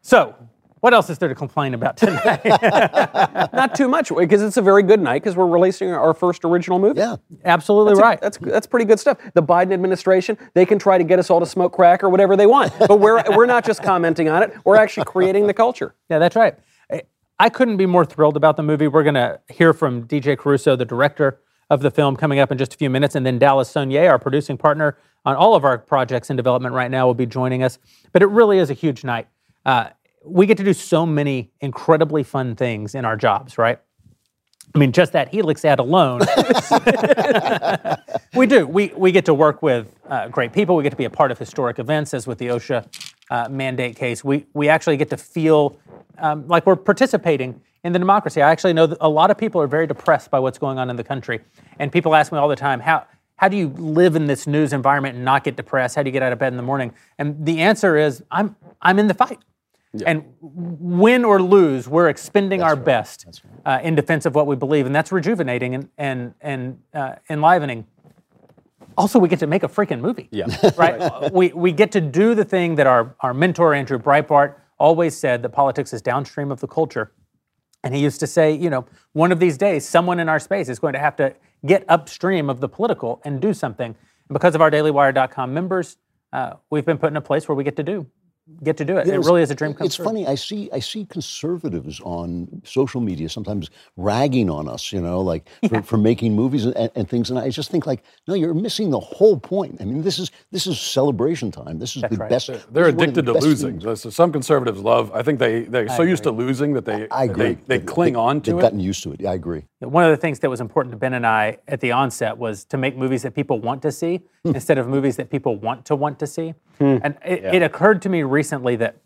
So, what else is there to complain about tonight? Not too much because it's a very good night because we're releasing our first original movie. Yeah. Absolutely That's, right. that's that's pretty good stuff. The Biden administration, they can try to get us all to smoke crack or whatever they want, but we're we're not just commenting on it. We're actually creating the culture. Yeah, that's right. I- I couldn't be more thrilled about the movie. We're going to hear from DJ Caruso, the director of the film, coming up in just a few minutes. And then Dallas Sonnier, our producing partner on all of our projects in development right now, will be joining us. But it really is a huge night. Uh, we get to do so many incredibly fun things in our jobs, right? I mean, just that Helix ad alone. we do. We, we get to work with uh, great people. We get to be a part of historic events, as with the OSHA uh, mandate case. We, we actually get to feel um, like we're participating in the democracy. I actually know that a lot of people are very depressed by what's going on in the country. And people ask me all the time, how, how do you live in this news environment and not get depressed? How do you get out of bed in the morning? And the answer is, I'm, I'm in the fight. And win or lose, we're expending our best uh, in defense of what we believe, and that's rejuvenating and and and uh, enlivening. Also, we get to make a freaking movie. Yeah. right. we we get to do the thing that our our mentor Andrew Breitbart always said that politics is downstream of the culture, and he used to say, you know, one of these days, someone in our space is going to have to get upstream of the political and do something. And because of our DailyWire.com members, uh, we've been put in a place where we get to do get to do it. You it really is a dream come It's true. funny. I see. I see conservatives on social media sometimes ragging on us. You know, like for, for making movies and, and things. And I just think, like, no, you're missing the whole point. I mean, this is this is celebration time. This is the right. best. They're this is one of the addicted to losing. films. So some conservatives love. I think they they're so used to losing that they I agree. they, they cling on to it. They've it. gotten used to it. Yeah, I agree. One of the things that was important to Ben and I at the onset was to make movies that people want to see hmm. instead of movies that people want to want to see. And it, it occurred to me recently that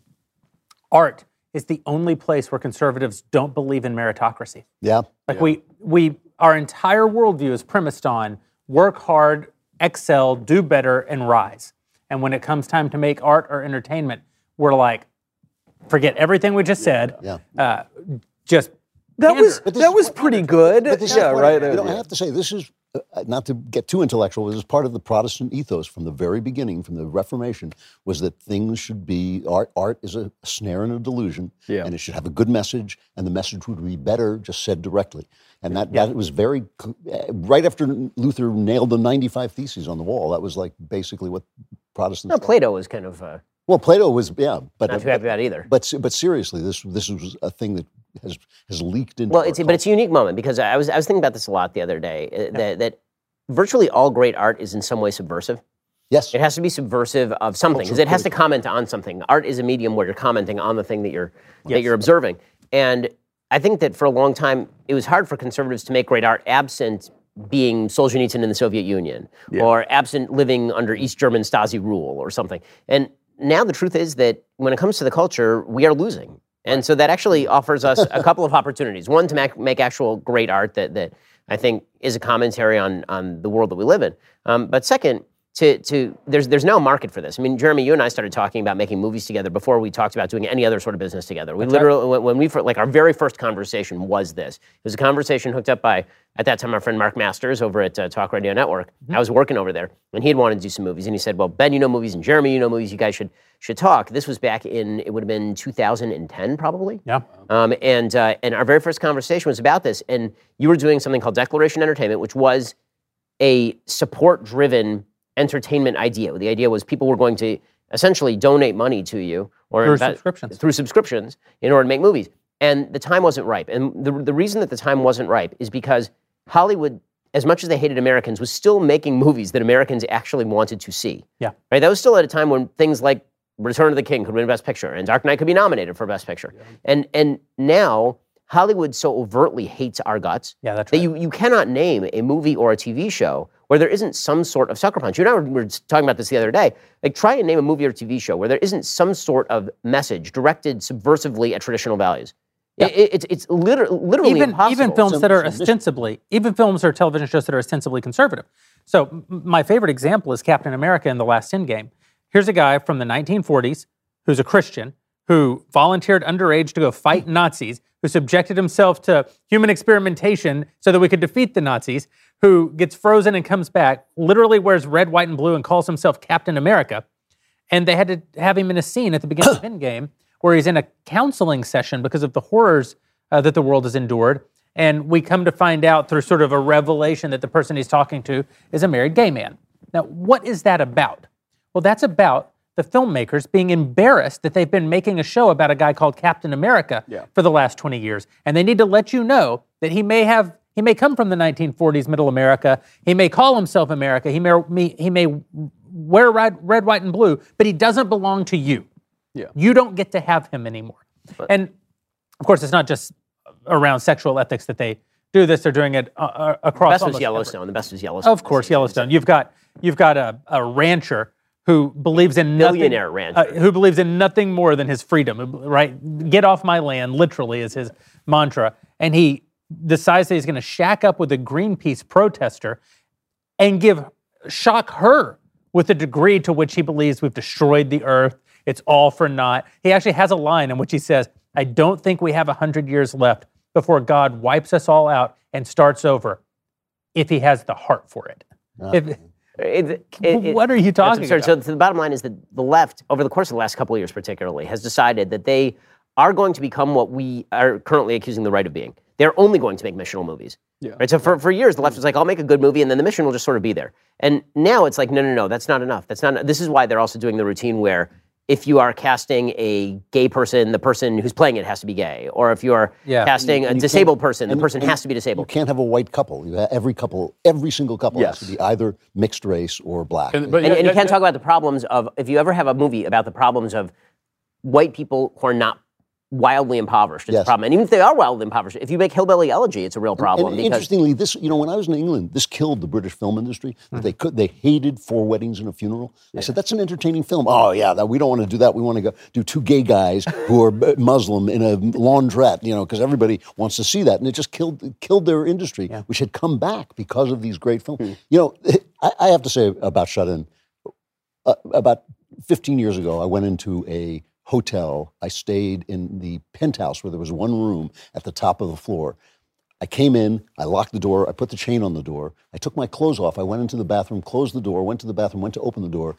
art is the only place where conservatives don't believe in meritocracy. Yeah. Like we we our entire worldview is premised on work hard, excel, do better, and rise. And when it comes time to make art or entertainment, we're like, forget everything we just said. Yeah. Uh, just That was pander. this that is was pretty good. But this yeah, what- right. You know, I yeah. have to say, this is not to get too intellectual. This is part of the Protestant ethos from the very beginning, from the Reformation, was that things should be art. Art is a snare and a delusion, Yeah. and it should have a good message, and the message would be better just said directly. And that, that was very uh, right after Luther nailed the ninety-five theses on the wall. That was like basically what Protestants. No. Plato was kind of uh, Well, Plato was yeah, but not too happy about either. but but seriously, this this was a thing that has has leaked into. Well, it's but it's a unique moment because I was I was thinking about this a lot the other day. uh, That that virtually all great art is in some way subversive. yes, It has to be subversive of something because it has to comment on something. Art is a medium where you're commenting on the thing that you're that you're observing. And I think that for a long time it was hard for conservatives to make great art absent being Solzhenitsyn in the Soviet Union, or absent living under East German Stasi rule, or something. And now the truth is that when it comes to the culture, we are losing. And so that actually offers us a couple of opportunities. One, to make, make actual great art that, that I think is a commentary on, on the world that we live in. Um, but second, to, to there's there's no market for this. I mean, Jeremy, you and I started talking about making movies together before we talked about doing any other sort of business together. We literally when, when we like our very first conversation was this. It was a conversation hooked up by at that time our friend Mark Masters over at uh, Talk Radio Network. I was working over there, and he had wanted to do some movies, and he said, "Well, Ben, you know movies, and Jeremy, you know movies. You guys should should talk." This was back in it would have been 2010 probably. Yeah. Um, and uh, and our very first conversation was about this, and you were doing something called Declaration Entertainment, which was a support-driven entertainment idea. The idea was people were going to essentially donate money to you or Through inve- subscriptions. through subscriptions in order to make movies. And the time wasn't ripe. And the, the reason that the time wasn't ripe is because Hollywood, as much as they hated Americans, was still making movies that Americans actually wanted to see. Yeah. Right? That was still at a time when things like Return of the King could win Best Picture and Dark Knight could be nominated for Best Picture. And and now Hollywood so overtly hates our guts Yeah, that's that right. you, you cannot name a movie or a TV show where there isn't some sort of sucker punch. You and I were, talking about this the other day. Like, try and name a movie or TV show where there isn't some sort of message directed subversively at traditional values. It- it- it's it's liter- literally even impossible. even films Some- that are mis- ostensibly even films or television shows that are ostensibly conservative. So my favorite example is Captain America in the Last Endgame. Here's a guy from the 1940s who's a Christian who volunteered underage to go fight Nazis, who subjected himself to human experimentation so that we could defeat the Nazis, who gets frozen and comes back, literally wears red, white, and blue and calls himself Captain America. And they had to have him in a scene at the beginning of the Endgame where he's in a counseling session because of the horrors uh, that the world has endured. And we come to find out through sort of a revelation that the person he's talking to is a married gay man. Now, what is that about? Well, that's about the filmmakers being embarrassed that they've been making a show about a guy called Captain America for the last 20 years. And they need to let you know that he may have he may come from the 1940s middle America. He may call himself America. He may he may wear red, red, white, and blue, but he doesn't belong to you. Yeah. You don't get to have him anymore. and of course, it's not just around sexual ethics that they do this. They're doing it uh, uh, across. best was almost every- Yellowstone. The best was Yellowstone. Of course, Yellowstone. You've got you've got a, a rancher who believes in nothing, Billionaire rancher. uh, who believes in nothing more than his freedom. Right? Get off my land, literally, is his mantra. And he decides that he's going to shack up with a Greenpeace protester and give shock her with the degree to which he believes we've destroyed the earth. It's all for naught. He actually has a line in which he says, "I don't think we have a hundred years left before God wipes us all out and starts over, if He has the heart for it." If- It- it- what are you talking about? So the bottom line is that the left, over the course of the last couple of years particularly, has decided that they are going to become what we are currently accusing the right of being. They're only going to make missional movies. Yeah. Right. So for, for years, the left was like, I'll make a good movie, and then the mission will just sort of be there. And now it's like, no, no, no, that's not enough. That's not. This is why they're also doing the routine where if you are casting a gay person, the person who's playing it has to be gay, or if you are Yeah. casting a you disabled person, the person has to be disabled. You can't have a white couple. You have every couple, every single couple has to be either mixed race or black. And, but And, yeah, and you can't yeah. talk about the problems of if you ever have a movie about the problems of white people who are not wildly impoverished. It's a problem. And even if they are wildly impoverished, if you make Hillbilly Elegy, it's a real problem. And because interestingly, this you know when I was in England, this killed the British film industry. That They could they hated four weddings and a funeral. I said that's an entertaining film. Oh yeah, that, we don't want to do that. We want to go do two gay guys who are Muslim in a laundrette. You know, because everybody wants to see that, and it just killed killed their industry, which had come back because of these great films. You know, I, I have to say about Shut In. Uh, about 15 years ago, I went into a hotel. I stayed in the penthouse where there was one room at the top of the floor. I came in, I locked the door, I put the chain on the door, I took my clothes off, I went into the bathroom, closed the door, went to the bathroom, went to open the door,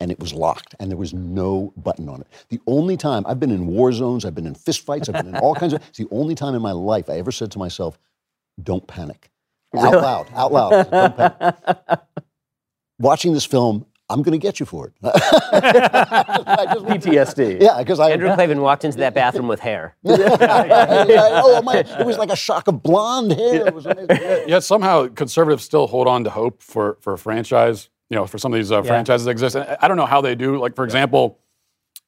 and it was locked, and there was no button on it. The only time I've been in war zones, I've been in fist fights, I've been in all kinds of. It's the only time in my life I ever said to myself, "Don't panic," out loud, out loud. Don't panic. Watching this film, I'm going to get you for it. Just- PTSD. yeah, because I. Andrew Klavan walked into that bathroom with hair. oh my! It was like a shock of blonde hair. It was amazing. Yet somehow conservatives still hold on to hope for for a franchise. You know, for some of these uh, franchises that exist. And I- I don't know how they do. Like for example,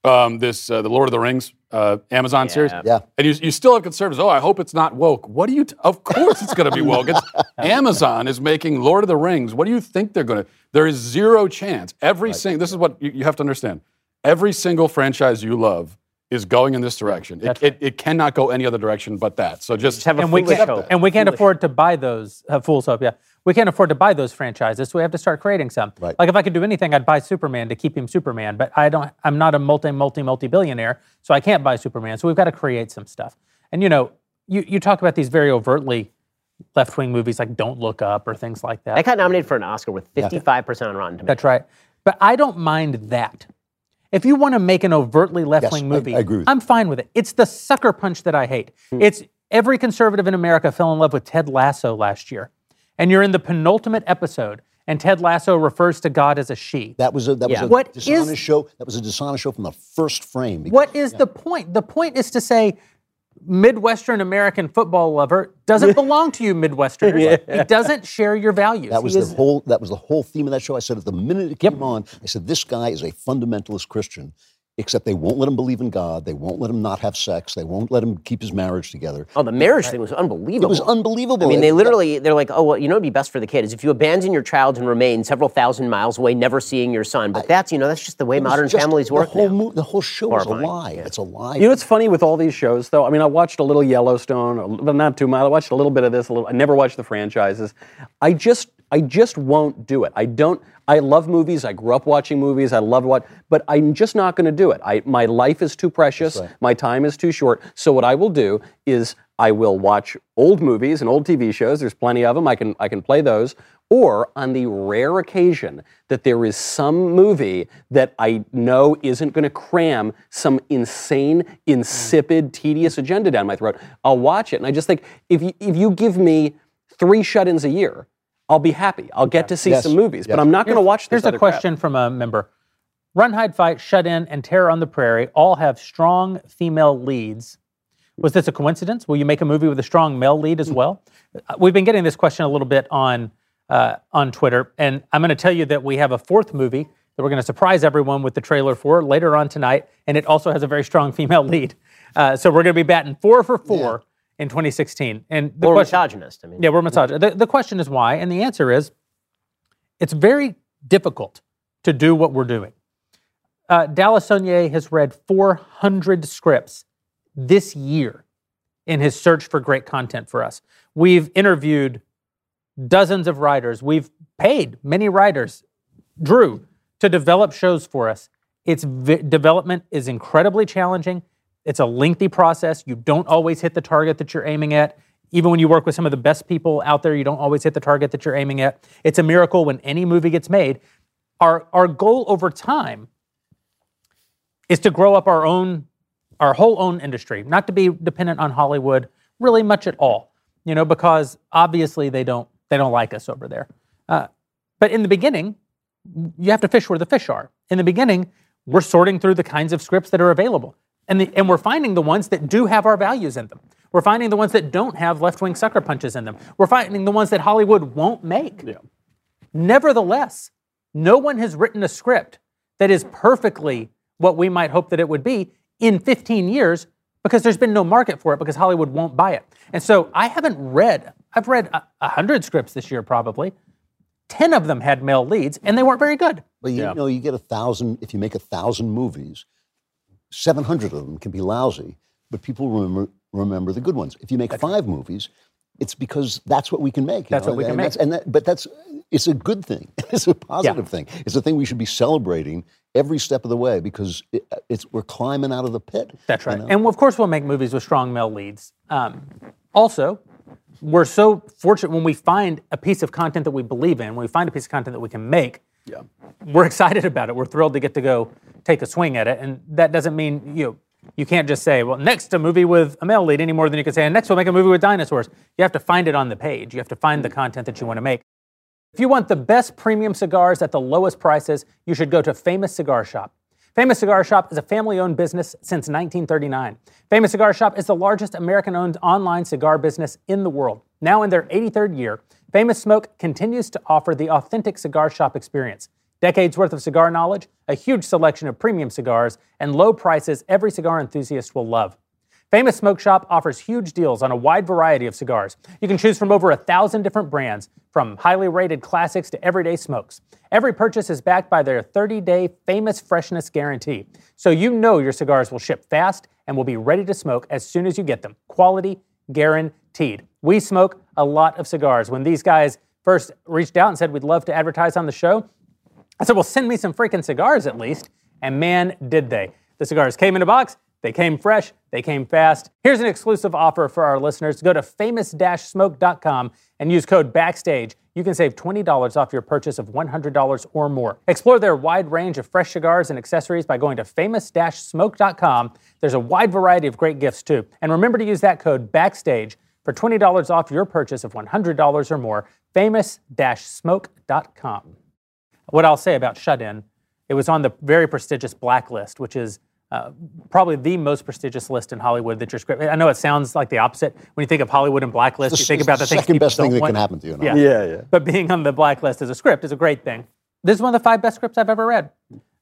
um, this uh, the Lord of the Rings uh, Amazon series. Yeah. And you, you still have conservatives. Oh, I hope it's not woke. What do you? T- of course, it's going to be woke. It's, Amazon is making Lord of the Rings. What do you think they're going to? There is zero chance. Every single. This is what you, you have to understand. Every single franchise you love is going in this direction. It, it, it cannot go any other direction but that. So just, Just have a and we foolish can't, hope. and we can't afford to buy those uh, fool's hope. Yeah, we can't afford to buy those franchises, so we have to start creating some. Right. Like if I could do anything, I'd buy Superman to keep him Superman. But I don't. I'm not a multi multi multi billionaire, so I can't buy Superman. So we've got to create some stuff. And you know, you you talk about these very overtly left wing movies like Don't Look Up or things like that. I got nominated for an Oscar with 55% on Rotten Tomatoes. That's right. But I don't mind that. If you want to make an overtly left wing I- movie, I agree I'm fine with it. It's the sucker punch that I hate. Hmm. It's every conservative in America fell in love with Ted Lasso last year. And you're in the penultimate episode, and Ted Lasso refers to God as a she. That was a that Yeah. was a What dishonest is- show. That was a dishonest show from the first frame. because- What is the point? The point is to say, Midwestern American football lover doesn't belong to you, Midwesterners. He doesn't share your values. That was He the is- whole. That was the whole theme of that show. I said at the minute it came on, I said this guy is a fundamentalist Christian. Except they won't let him believe in God. They won't let him not have sex. They won't let him keep his marriage together. Oh, the marriage thing was unbelievable. It was unbelievable. I mean, they literally, they're like, oh, well, you know what'd be best for the kid is if you abandon your child and remain several thousand miles away, never seeing your son. But that's, you know, that's just the way modern just- families work The whole, now. mo- the whole show is a Horrifying, lie. It's a lie. You know what's funny with all these shows, though? I mean, I watched a little Yellowstone, but not too much. I watched a little bit of this. A little. I never watched the franchises. I just, I just won't do it. I don't. I love movies. I grew up watching movies. I love what, but I'm just not going to do it. I, my life is too precious. My time is too short. So what I will do is I will watch old movies and old TV shows. There's plenty of them. I can, I can play those. Or on the rare occasion that there is some movie that I know isn't going to cram some insane, insipid, tedious agenda down my throat, I'll watch it. And I just think if you, if you give me three shut-ins a year, I'll be happy. I'll get to see Yes. some movies, but I'm not going to watch this. Here's a other crap. question from a member. Run, Hide, Fight, Shut In, and Terror on the Prairie all have strong female leads. Was this a coincidence? Will you make a movie with a strong male lead as well? Uh, We've been getting this question a little bit on uh, on Twitter, and I'm going to tell you that we have a fourth movie that we're going to surprise everyone with the trailer for later on tonight, and it also has a very strong female lead. Uh, so we're going to be batting four for four in 2016. And the Or question, misogynist. I mean, yeah, we're misogynist. The, the question is why, and the answer is it's very difficult to do what we're doing. Uh, Dallas Sonnier has read 400 scripts this year in his search for great content for us. We've interviewed dozens of writers. We've paid many writers, Drew, to develop shows for us. Its vi- development is incredibly challenging. It's a lengthy process. You don't always hit the target that you're aiming at. Even when you work with some of the best people out there, you don't always hit the target that you're aiming at. It's a miracle when any movie gets made. Our, our goal over time is to grow up our own, our whole own industry, not to be dependent on Hollywood really much at all, you know, because obviously they don't, they don't like us over there. Uh, but in the beginning, you have to fish where the fish are. In the beginning, we're sorting through the kinds of scripts that are available. And, the, and we're finding the ones that do have our values in them. We're finding the ones that don't have left wing sucker punches in them. We're finding the ones that Hollywood won't make. Nevertheless, no one has written a script that is perfectly what we might hope that it would be in 15 years because there's been no market for it because Hollywood won't buy it. And so I haven't read, I've read a, a hundred scripts this year probably. 10 of them had male leads and they weren't very good. But you know, you get a thousand. If you make a thousand movies, seven hundred of them can be lousy, but people remember remember the good ones. If you make five movies, it's because that's what we can make. That's know, what we can and make. that's- And that, but that's it's a good thing. It's a positive thing. It's a thing we should be celebrating every step of the way because it, it's we're climbing out of the pit. That's you right. know? And of course, we'll make movies with strong male leads. Um, also, we're so fortunate when we find a piece of content that we believe in, when we find a piece of content that we can make, Yeah. we're excited about it. We're thrilled to get to go take a swing at it. And that doesn't mean you you can't just say, well, next a movie with a male lead any more than you can say, and next we'll make a movie with dinosaurs. You have to find it on the page. You have to find the content that you want to make. If you want the best premium cigars at the lowest prices, you should go to Famous Cigar Shop. Famous Cigar Shop is a family owned business since 1939. Famous Cigar Shop is the largest American owned online cigar business in the world. Now in their 83rd year, Famous Smoke continues to offer the authentic cigar shop experience. Decades worth of cigar knowledge, a huge selection of premium cigars, and low prices every cigar enthusiast will love. Famous Smoke Shop offers huge deals on a wide variety of cigars. You can choose from over a thousand different brands, from highly rated classics to everyday smokes. Every purchase is backed by their 30 day famous freshness guarantee. So you know your cigars will ship fast and will be ready to smoke as soon as you get them. Quality guaranteed. We smoke a lot of cigars. When these guys first reached out and said we'd love to advertise on the show, I said, well, send me some freaking cigars at least. And man, did they. The cigars came in a box, they came fresh, they came fast. Here's an exclusive offer for our listeners. Go to famous-smoke.com and use code BACKSTAGE. You can save $20 off your purchase of $100 or more. Explore their wide range of fresh cigars and accessories by going to famous-smoke.com. There's a wide variety of great gifts too. And remember to use that code BACKSTAGE for $20 off your purchase of $100 or more. famous-smoke.com. What I'll say about Shut In, it was on the very prestigious Blacklist, which is uh, probably the most prestigious list in Hollywood that your script. I know it sounds like the opposite. When you think of Hollywood and Blacklist, It's you think about the things second people best thing don't that want. can happen to you. in Yeah. Yeah, yeah. But being on the Blacklist as a script is a great thing. This is one of the five best scripts I've ever read.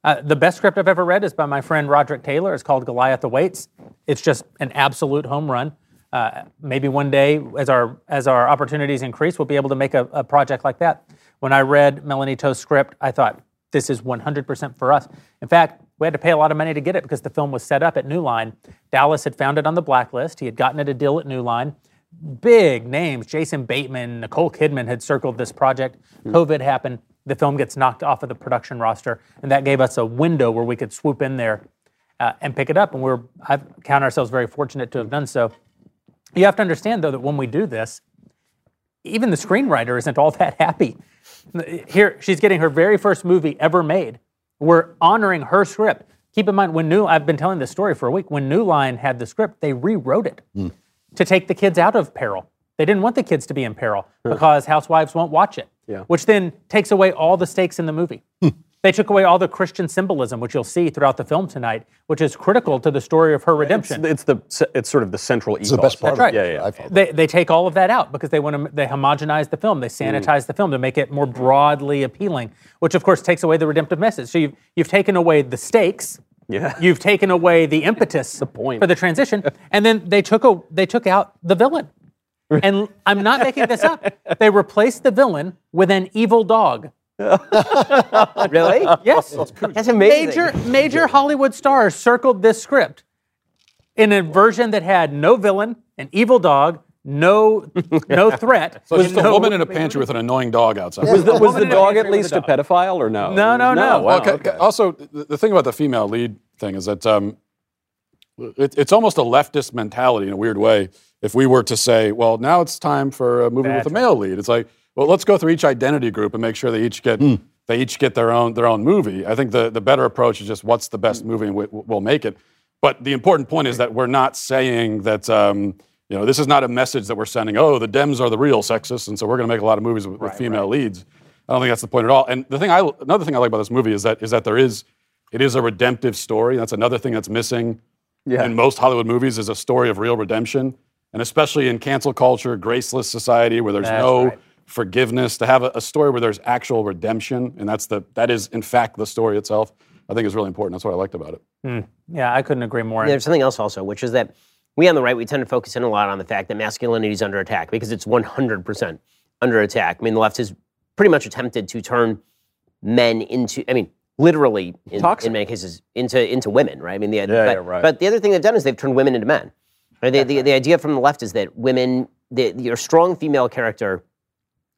Uh, the best script I've ever read is by my friend Roderick Taylor. It's called Goliath Awaits. It's just an absolute home run. Uh, maybe one day, as our as our opportunities increase, we'll be able to make a, a project like that. When I read Melanie To's script, I thought this is 100% for us. In fact, we had to pay a lot of money to get it because the film was set up at New Line. Dallas had found it on the blacklist. He had gotten it a deal at New Line. Big names, Jason Bateman, Nicole Kidman had circled this project. COVID happened. The film gets knocked off of the production roster, and that gave us a window where we could swoop in there uh, and pick it up. And we're I count ourselves very fortunate to have done so. You have to understand, though, that when we do this, even the screenwriter isn't all that happy. Here, she's getting her very first movie ever made. We're honoring her script. Keep in mind, when New, I've been telling this story for a week. When New Line had the script, they rewrote it hmm. to take the kids out of peril. They didn't want the kids to be in peril because housewives won't watch it, Yeah. which then takes away all the stakes in the movie. Hmm. They took away all the Christian symbolism, which you'll see throughout the film tonight, which is critical to the story of her redemption. It's the it's sort of the central It's the best part That's of it. right. Yeah, yeah. I. They, they take all of that out because they want to they homogenize the film, they mm. sanitize the film to make it more broadly appealing, which of course takes away the redemptive message. So you've you've taken away the stakes, Yeah. you've taken away the impetus the point. for the transition, and then they took a they took out the villain. And I'm not making this up. They replaced the villain with an evil dog. Really? Yes. That's amazing. Major major Hollywood stars circled this script in a version that had no villain, an evil dog, no no threat. So it's just a woman in a pantry with an annoying dog outside. Was the, was the dog at least a a dog. pedophile or no? No, no, no. Wow, Okay, okay. Also, the the thing about the female lead thing is that um, it, it's almost a leftist mentality in a weird way. If we were to say, well, now it's time for a movie with a male lead, it's like, well, let's go through each identity group and make sure they each get they each get their own their own movie. I think the the better approach is just what's the best movie and we, we'll make it. But the important point is that we're not saying that. Um, you know, this is not a message that we're sending. Oh, the Dems are the real sexists, and so we're going to make a lot of movies with, with female leads. I don't think that's the point at all. And the thing I another thing I like about this movie is that is that there is it is a redemptive story. That's another thing that's missing Yeah. in most Hollywood movies is a story of real redemption, and especially in cancel culture, graceless society where there's That's no right. Forgiveness. To have a, a story where there's actual redemption, and that's the that is in fact the story itself. I think is really important. That's what I liked about it. Hmm. Yeah, I couldn't agree more. There's something else also, which is that we on the right, we tend to focus in a lot on the fact that masculinity is under attack because it's 100% under attack. I mean, the left has pretty much attempted to turn men into, I mean, literally in, in many cases into into women, right? I mean, the, Yeah, but, yeah, right. but the other thing they've done is they've turned women into men. Right? The, the, the idea from the left is that women, the, your strong female character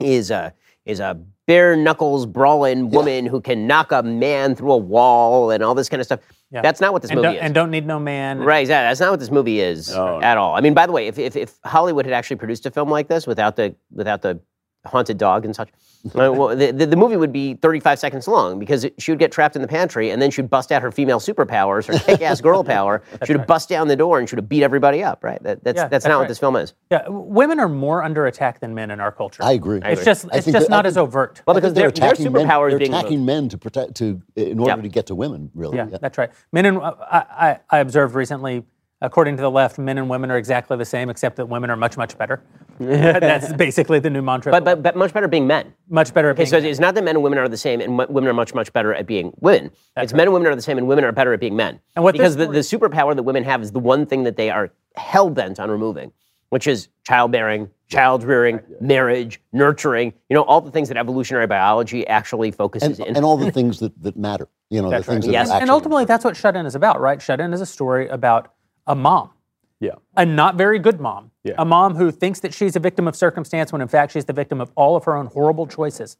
is a is a bare knuckles brawling woman who can knock a man through a wall and all this kind of stuff. Yeah. That's not what this and, movie is. and don't need no man. Right, exactly. That's not what this movie is oh. at all. I mean, by the way, if, if, if Hollywood had actually produced a film like this without the without the haunted dog and such, uh, well, the, the, the movie would be 35 seconds long because it, she would get trapped in the pantry and then she'd bust out her female superpowers, her kick-ass girl power. She would bust down the door and she would have beat everybody up. Right? That, that's Yeah, that's, that's not right. what this film is. Yeah, women are more under attack than men in our culture. I agree. It's just I it's think just that- I not as overt. Well, I because think their, their attacking men- superpower is they're attacking removed. men to protect to in order Yep. to get to women. Really, Yeah, that's right. Men and I, I, I observed recently, according to the left, men and women are exactly the same, except that women are much, much better. That's basically the new mantra. But, but, but much better being men. much better at Okay, being so it's not that men and women are the same, and m- women are much, much better at being women. it's men and women are the same, and women are better at being men. And what because the, the superpower that women have is the one thing that they are hell bent on removing, which is childbearing, child rearing, marriage, nurturing. You know, all the things that evolutionary biology actually focuses and, in. and all the things that, that matter. You know, the things that Yes. actually and ultimately, that's what Shut In is about, right? Shut In is a story about a mom, Yeah. a not very good mom, Yeah. a mom who thinks that she's a victim of circumstance when in fact she's the victim of all of her own horrible choices.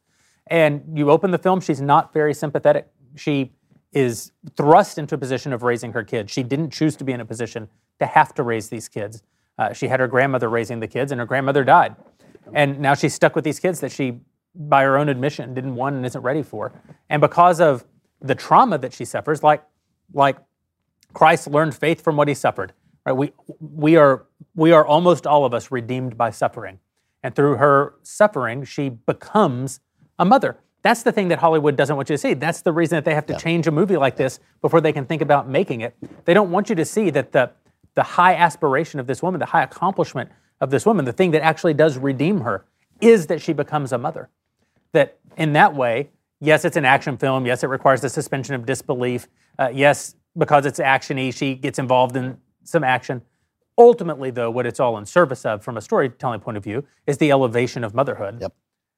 And you open the film, she's not very sympathetic. She is thrust into a position of raising her kids. She didn't choose to be in a position to have to raise these kids. Uh, she had her grandmother raising the kids, and her grandmother died. And now she's stuck with these kids that she, by her own admission, didn't want and isn't ready for. And because of the trauma that she suffers, like, like Christ learned faith from what he suffered. Right? We, we, are, we are almost all of us redeemed by suffering. And through her suffering, she becomes a mother. That's the thing that Hollywood doesn't want you to see. That's the reason that they have to change a movie like this before they can think about making it. They don't want you to see that the, the high aspiration of this woman, the high accomplishment of this woman, the thing that actually does redeem her, is that she becomes a mother that in that way, yes, it's an action film. Yes, it requires the suspension of disbelief. Uh, yes, because it's actiony, she gets involved in some action. Ultimately, though, what it's all in service of, from a storytelling point of view, is the elevation of motherhood. Yep.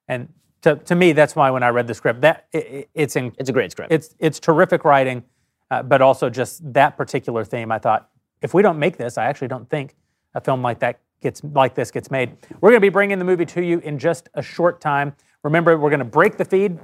And to, to me, that's why when I read the script, that it, it- it's in, it's a great script. it's it's terrific writing, uh, but also just that particular theme. I thought if we don't make this, I actually don't think a film like that gets like this gets made. We're going to be bringing the movie to you in just a short time. Remember, we're going to break the feed.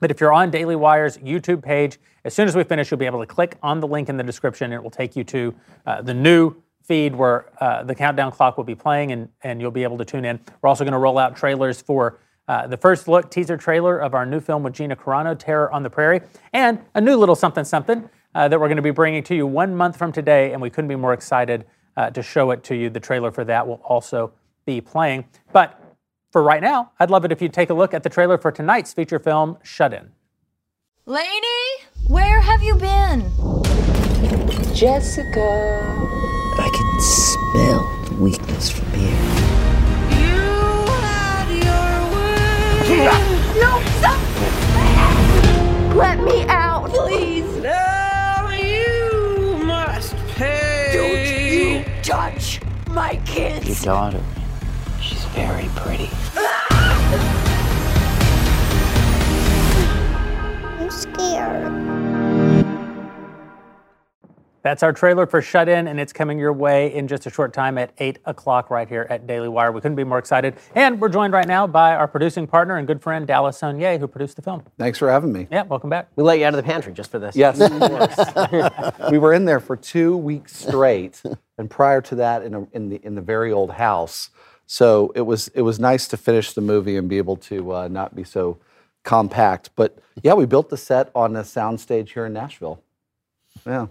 But if you're on Daily Wire's YouTube page, as soon as we finish, you'll be able to click on the link in the description. It will take you to uh, the new feed where uh, the countdown clock will be playing, and, and you'll be able to tune in. We're also going to roll out trailers for uh, the first look teaser trailer of our new film with Gina Carano, Terror on the Prairie, and a new little something something uh, that we're going to be bringing to you one month from today, and we couldn't be more excited uh, to show it to you. The trailer for that will also be playing. But for right now, I'd love it if you'd take a look at the trailer for tonight's feature film, Shut In. Lainey, where have you been? Jessica. I can smell the weakness from here. You had your way. No, stop! Let me out, please. Now you must pay. Don't you touch my kids. Your kids. daughter, she's very pretty. I'm scared. That's our trailer for Shut In, and it's coming your way in just a short time at 8 o'clock right here at Daily Wire. We couldn't be more excited. And we're joined right now by our producing partner and good friend, Dallas Sonnier, who produced the film. Thanks for having me. Yeah, welcome back. we let you out of the pantry just for this. Yes, we were in there for two weeks straight, and prior to that, in, a, in the in the very old house. So it was it was nice to finish the movie and be able to uh, not be so compact. But yeah, we built the set on a soundstage here in Nashville. Yeah.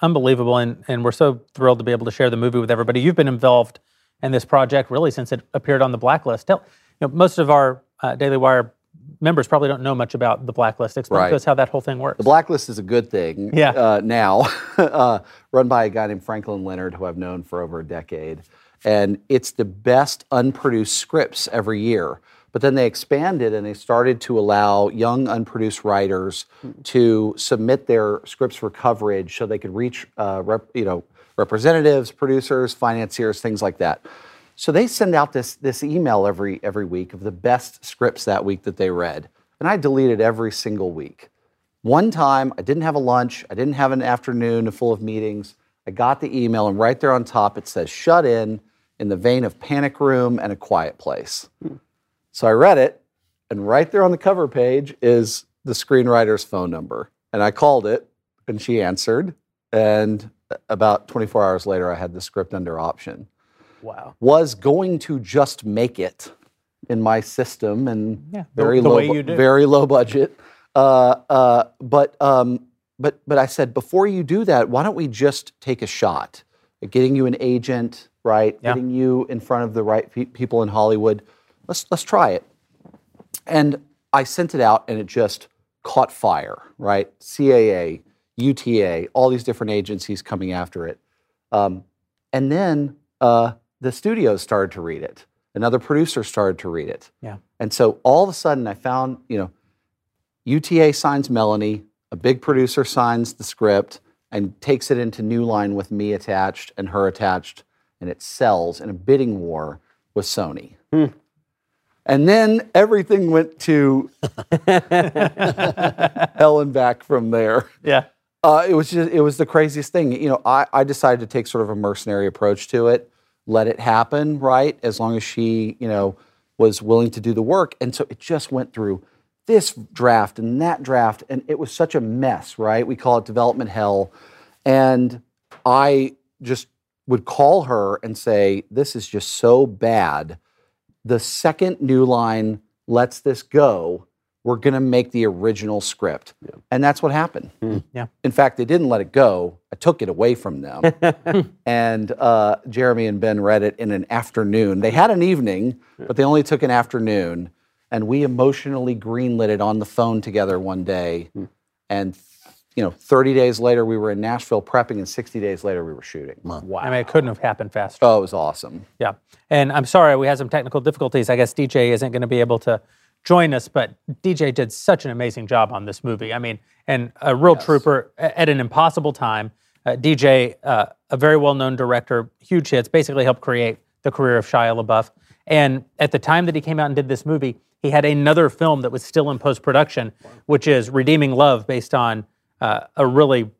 Unbelievable, and, and we're so thrilled to be able to share the movie with everybody. You've been involved in this project really since it appeared on the blacklist. Tell, you know, most of our uh, Daily Wire members probably don't know much about the blacklist. Explain Right. to us how that whole thing works. The blacklist is a good thing Yeah. uh, now, uh, run by a guy named Franklin Leonard, who I've known for over a decade. And it's the best unproduced scripts every year. But then they expanded and they started to allow young unproduced writers to submit their scripts for coverage so they could reach uh, rep, you know, representatives, producers, financiers, things like that. So they send out this, this email every, every week of the best scripts that week that they read. And I deleted every single week. One time, I didn't have a lunch, I didn't have an afternoon full of meetings. I got the email, and right there on top, it says shut in in the vein of Panic Room and A Quiet Place. So I read it, and right there on the cover page is the screenwriter's phone number. And I called it, and she answered. And about 24 hours later, I had the script under option. wow. Was going to just make it in my system and Yeah, the- very the low, way you do. very low budget. Uh, uh, but um, but but I said before you do that, why don't we just take a shot getting you an agent, right? Yeah. Getting you in front of the right pe- people in Hollywood. Let's let's try it. And I sent it out, and it just caught fire, right? CAA, UTA, all these different agencies coming after it. Um, and then uh, the studios started to read it. Another producer started to read it. Yeah. And so all of a sudden, I found, you know, UTA signs Melanie, a big producer signs the script and takes it into New Line with me attached and her attached, and it sells in a bidding war with Sony. And then everything went to hell and back from there. Yeah. Uh, it was just it was the craziest thing. You know, I, I decided to take sort of a mercenary approach to it, let it happen, right? As long as she, you know, was willing to do the work. And so it just went through this draft and that draft, and it was such a mess, right? We call it development hell. And I just would call her and say, This is just so bad. The second New Line lets this go, we're going to make the original script. And that's what happened. Yeah. In fact, they didn't let it go. I took it away from them. and uh, Jeremy and Ben read it in an afternoon. They had an evening, but they only took an afternoon. And we emotionally greenlit it on the phone together one day. And, you know, 30 days later, we were in Nashville prepping, and 60 days later, we were shooting. Wow. I mean, it couldn't have happened faster. Oh, it was awesome. Yeah. And I'm sorry, we had some technical difficulties. I guess DJ isn't going to be able to join us, but DJ did such an amazing job on this movie. I mean, and a real trooper at an impossible time. Uh, DJ, uh, a very well known director, huge hits, basically helped create the career of Shia LaBeouf. And at the time that he came out and did this movie, he had another film that was still in post production, which is Redeeming Love, based on uh, a really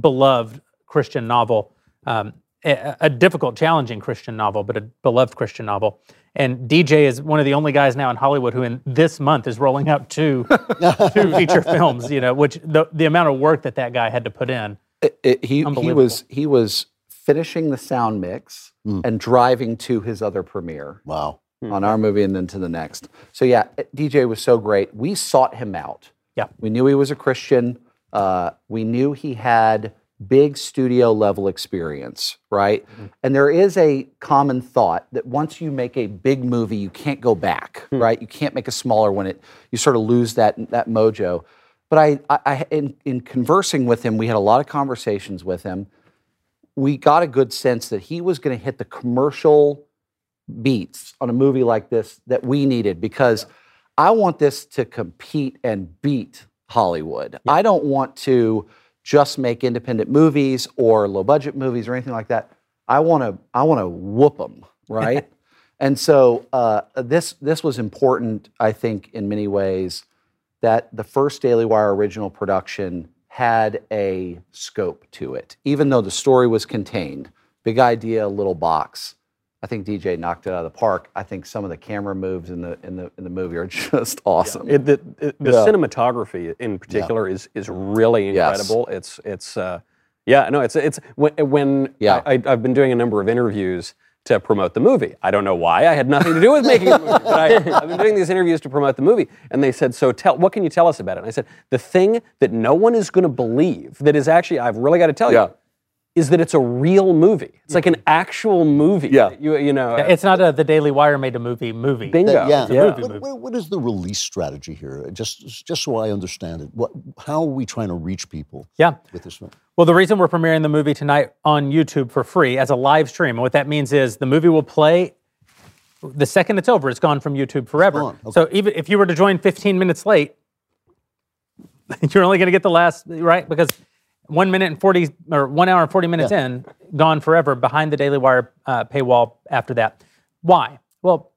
beloved Christian novel, um, a, a difficult, challenging Christian novel, but a beloved Christian novel. And DJ is one of the only guys now in Hollywood who, in this month, is rolling out two two feature films. You know, which the the amount of work that that guy had to put in. It- it- he, he was he was finishing the sound mix and driving to his other premiere. Wow. On our movie and then to the next. So yeah, DJ was so great. We sought him out. Yeah. We knew he was a Christian. Uh, we knew he had big studio level experience, right? And there is a common thought that once you make a big movie, you can't go back, right? You can't make a smaller one. It you sort of lose that that mojo. But I, I, I in, in conversing with him, we had a lot of conversations with him. We got a good sense that he was going to hit the commercial beats on a movie like this that we needed because I want this to compete and beat Hollywood. I don't want to just make independent movies or low budget movies or anything like that. I want to I want to whoop them, right? and so uh, this this was important, I think, in many ways that the first Daily Wire original production had a scope to it, even though the story was contained. Big idea, little box. I think DJ knocked it out of the park. I think some of the camera moves in the in the in the movie are just awesome. It, the the, the Yeah. cinematography in particular is is really Yes. incredible. It's it's uh, yeah no it's it's when, when Yeah. I, I've been doing a number of interviews to promote the movie. I don't know why. I had nothing to do with making the movie, but I, I've been doing these interviews to promote the movie, and they said, "So tell what can you tell us about it?" And I said, "The thing that no one is going to believe that is actually I've really got to tell Yeah. you." Is that it's a real movie? It's like an mm-hmm. actual movie. Yeah. you you know. It's not a the Daily Wire made a movie movie. Bingo. That- yeah. It's a movie What, movie. what- what is the release strategy here? Just, just so I understand it. What, how are we trying to reach people Yeah. with this film? Well, the reason we're premiering the movie tonight on YouTube for free as a live stream, and what that means is the movie will play the second it's over. It's gone from YouTube forever. gone, okay. So even if you were to join 15 minutes late, you're only going to get the last right because one minute and 40 or one hour and 40 minutes Yeah. in, gone forever behind the Daily Wire uh, paywall. After that, why? Well,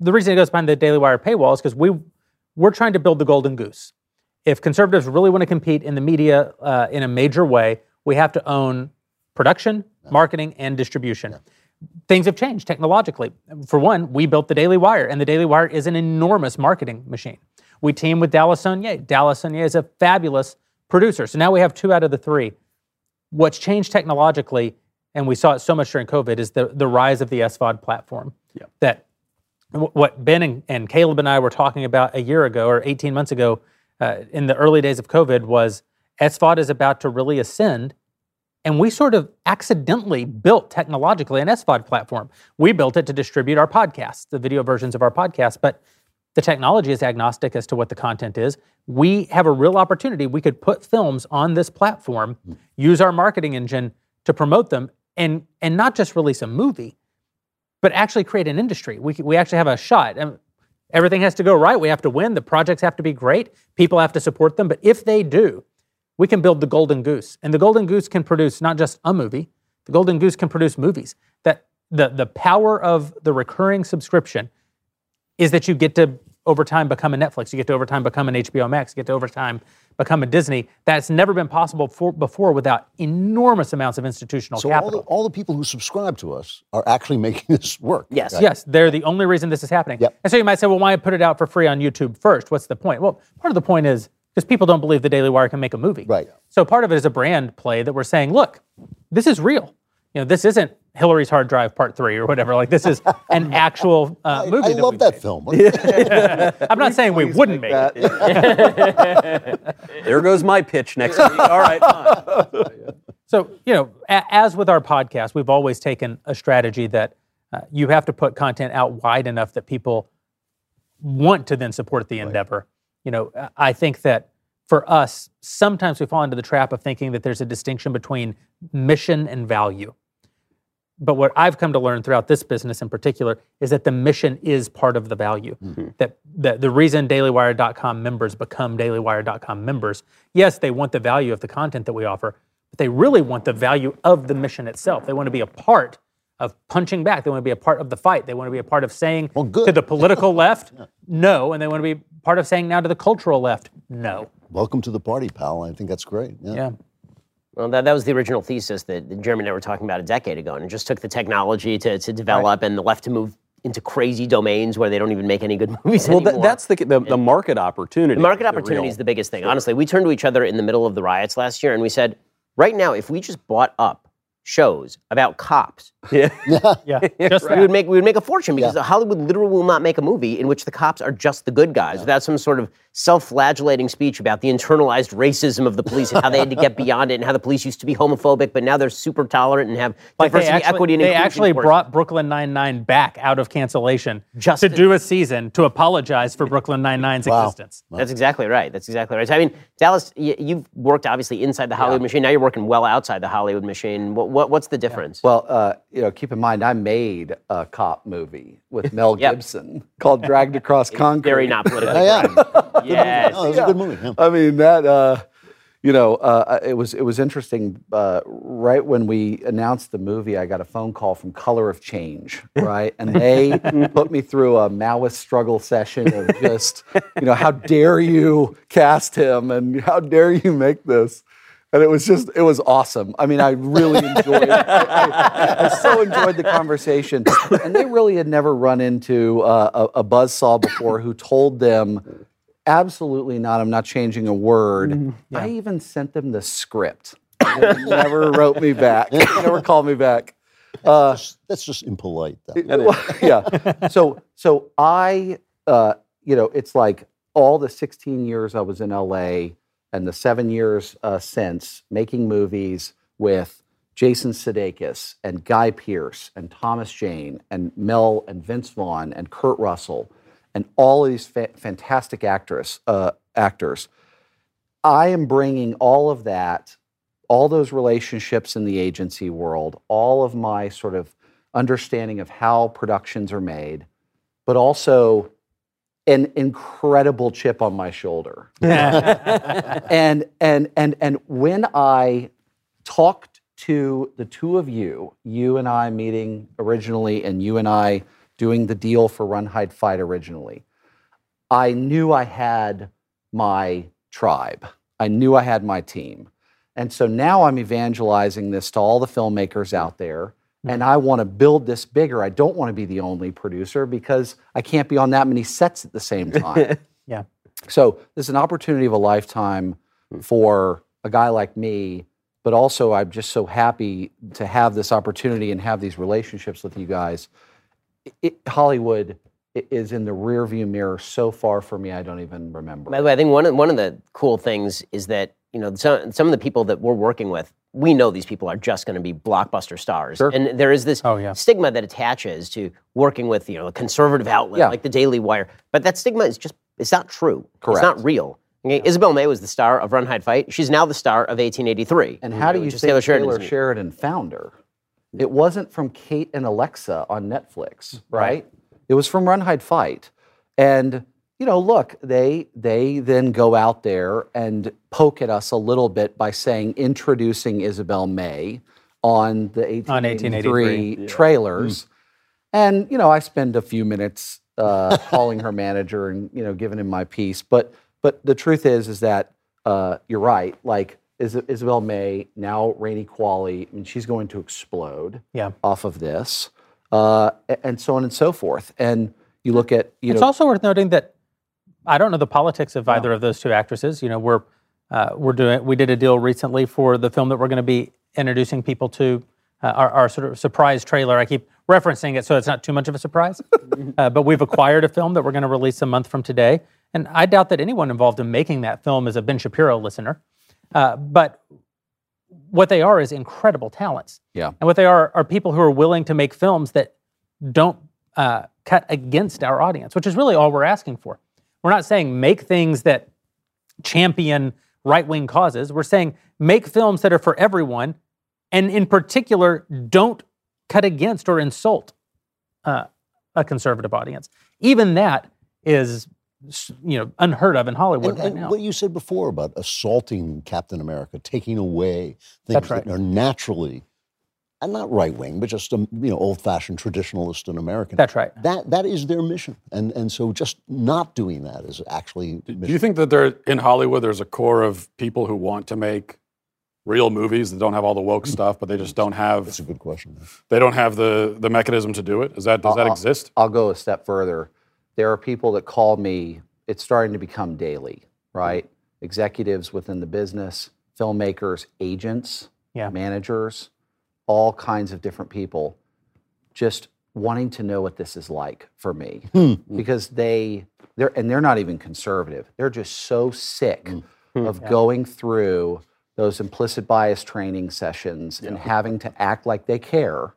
the reason it goes behind the Daily Wire paywall is because we we're trying to build the golden goose if conservatives really want to compete in the media uh, in a major way, we have to own production, marketing, and distribution. Things have changed technologically. For one, we built the Daily Wire, and the Daily Wire is an enormous marketing machine. We team with Dallas Sonnier. Dallas Sonnier is a fabulous producer. So now we have two out of the three. What's changed technologically, and we saw it so much during COVID, is the, the rise of the SVOD platform. That wh- what Ben and, and Caleb and I were talking about a year ago or 18 months ago uh, in the early days of COVID was SVOD is about to really ascend. And we sort of accidentally built technologically an SVOD platform. We built it to distribute our podcasts, the video versions of our podcasts, but the technology is agnostic as to what the content is. We have a real opportunity. We could put films on this platform, hmm. use our marketing engine to promote them, and, and not just release a movie, but actually create an industry. We, we actually have a shot. And everything has to go right. We have to win. The projects have to be great. People have to support them. But if they do, we can build the golden goose. And the golden goose can produce not just a movie, the golden goose can produce movies. That the, the power of the recurring subscription is that you get to over time become a Netflix, you get to over time become an HBO Max, you get to over time become a Disney. That's never been possible for, before without enormous amounts of institutional So all capital. the, all the people who subscribe to us are actually making this work. Yes. Yes, they're the only reason this is happening. Yep. And so you might say, well, why put it out for free on YouTube first? What's the point? Well, part of the point is because people don't believe the Daily Wire can make a movie. Right. So part of it is a brand play that we're saying, look, this is real. You know, this isn't Hillary's hard drive part three or whatever. Like this is an actual uh, I, movie. I that love that made. film. I'm not saying we wouldn't make it. There goes my pitch next week. All right, fine. So, you know, a- as with our podcast, we've always taken a strategy that uh, you have to put content out wide enough that people want to then support the endeavor. You know, I- I think that for us, sometimes we fall into the trap of thinking that there's a distinction between mission and value. But what I've come to learn throughout this business in particular is that the mission is part of the value. Mm-hmm. That, that the reason dailywire.com members become dailywire.com members, yes, they want the value of the content that we offer, but they really want the value of the mission itself. They want to be a part of punching back. They want to be a part of the fight. They want to be a part of saying Well, to the political left, no, and they want to be part of saying now to the cultural left, no. Welcome to the party, pal. I think that's great. Yeah. Yeah. Well, that, that was the original thesis that Jeremy and I were talking about a decade ago, and it just took the technology to, to develop and the left to move into crazy domains where they don't even make any good movies Well, anymore. that, that's the, the the market opportunity. The market opportunity real- is the biggest thing. Honestly, we turned to each other in the middle of the riots last year and we said, right now, if we just bought up shows about cops, Yeah. Yeah. Just we would make we would make a fortune because Hollywood literally will not make a movie in which the cops are just the good guys without some sort of self-flagellating speech about the internalized racism of the police and how they had to get beyond it and how the police used to be homophobic but now they're super tolerant and have Like they diversity, actually, equity, and they inclusion actually course. brought Brooklyn Nine-Nine back out of cancellation Just to to- do a season to apologize for Brooklyn Nine-Nine's existence. That's exactly right. That's exactly right. So, I mean, Dallas, you've worked obviously inside the Hollywood machine. Now you're working well outside the Hollywood machine. What, what, what's the difference? Well, uh, you know, keep in mind, I made a cop movie with Mel Yep. Gibson called "Dragged Across Concrete." Very not politically Oh, yeah. correct. Yes. Oh, it was a good movie. Yeah. I mean that. Uh, you know, uh, it was it was interesting. Uh, right when we announced the movie, I got a phone call from Color of Change, right, and they put me through a Maoist struggle session of just, you know, how dare you cast him and how dare you make this. And it was just, it was awesome. I mean, I really enjoyed it. I, I- I so enjoyed the conversation. And they really had never run into uh, a, a buzzsaw before who told them, absolutely not, I'm not changing a word. I even sent them the script. They never wrote me back, They never called me back. Uh, That's- That's just impolite. Though. yeah. So so I uh, you know it's like all the 16 years I was in LA and the seven years uh, since making movies with Jason Sudeikis and Guy Pearce and Thomas Jane and Mel and Vince Vaughn and Kurt Russell and all these fa- fantastic actress uh, actors. I am bringing all of that, all those relationships in the agency world, all of my sort of understanding of how productions are made, but also an incredible chip on my shoulder. and and and and when I talked to the two of you, you and I meeting originally, and you and I doing the deal for Run Hide Fight originally, I knew I had my tribe. I knew I had my team. And so now I'm evangelizing this to all the filmmakers out there. And I want to build this bigger. I don't want to be the only producer because I can't be on that many sets at the same time. Yeah. So there's an opportunity of a lifetime hmm. for a guy like me, but also I'm just so happy to have this opportunity and have these relationships with you guys. It, Hollywood is in the rearview mirror so far for me, I don't even remember. By the way, I think one of, one of the cool things is that you know some, some of the people that we're working with, we know these people are just going to be blockbuster stars, Sure. and there is this Oh, yeah. stigma that attaches to working with you know a conservative outlet Yeah. like the Daily Wire, but that stigma is just it's not true. Correct. It's not real. Okay? Isabel May was the star of Run Hide Fight. She's now the star of 1883. And how do you think Taylor Taylor Sheridan found her? It wasn't from Kate and Alexa on Netflix, right? It was from Run Hide Fight. And you know, look, they they then go out there and poke at us a little bit by saying introducing Isabel May on the 1883, 1883, trailers. And you know, I spend a few minutes uh, calling her manager and you know giving him my piece. But but the truth is is that uh, you're right. Like Is- Isabel May now Rainey Qualley. I mean, she's going to explode Yeah. off of this, uh, and so on and so forth. And you look at you know It's know also worth noting that I don't know the politics of either of those two actresses. You know, we're uh, we're doing we did a deal recently for the film that we're going to be introducing people to. Uh, our, our sort of surprise trailer. I keep referencing it so it's not too much of a surprise. uh, but we've acquired a film that we're going to release a month from today, and I doubt that anyone involved in making that film is a Ben Shapiro listener. Uh, but what they are is incredible talents. Yeah. And what they are are people who are willing to make films that don't uh, cut against our audience, which is really all we're asking for. We're not saying make things that champion right wing causes. We're saying make films that are for everyone, and in particular, don't cut against or insult uh, a conservative audience. Even that is, you know, unheard of in Hollywood And, right and now. what you said before about assaulting Captain America, taking away things right. that are naturally, and not right wing, but just um, you know old fashioned traditionalist and American. That's right. That that is their mission, and and so just not doing that is actually. Do you think that there in Hollywood there's a core of people who want to make real movies that don't have all the woke stuff, but they just don't have That's a good question. they don't have the the mechanism to do it? Is that does that I'll- exist? I'll go a step further. There are people that call me, it's starting to become daily, right? Executives within the business, filmmakers, agents, Yeah. managers, all kinds of different people just wanting to know what this is like for me. Hmm. Hmm. Because they they're and they're not even conservative. They're just so sick hmm. of going through those implicit bias training sessions and having to act like they care.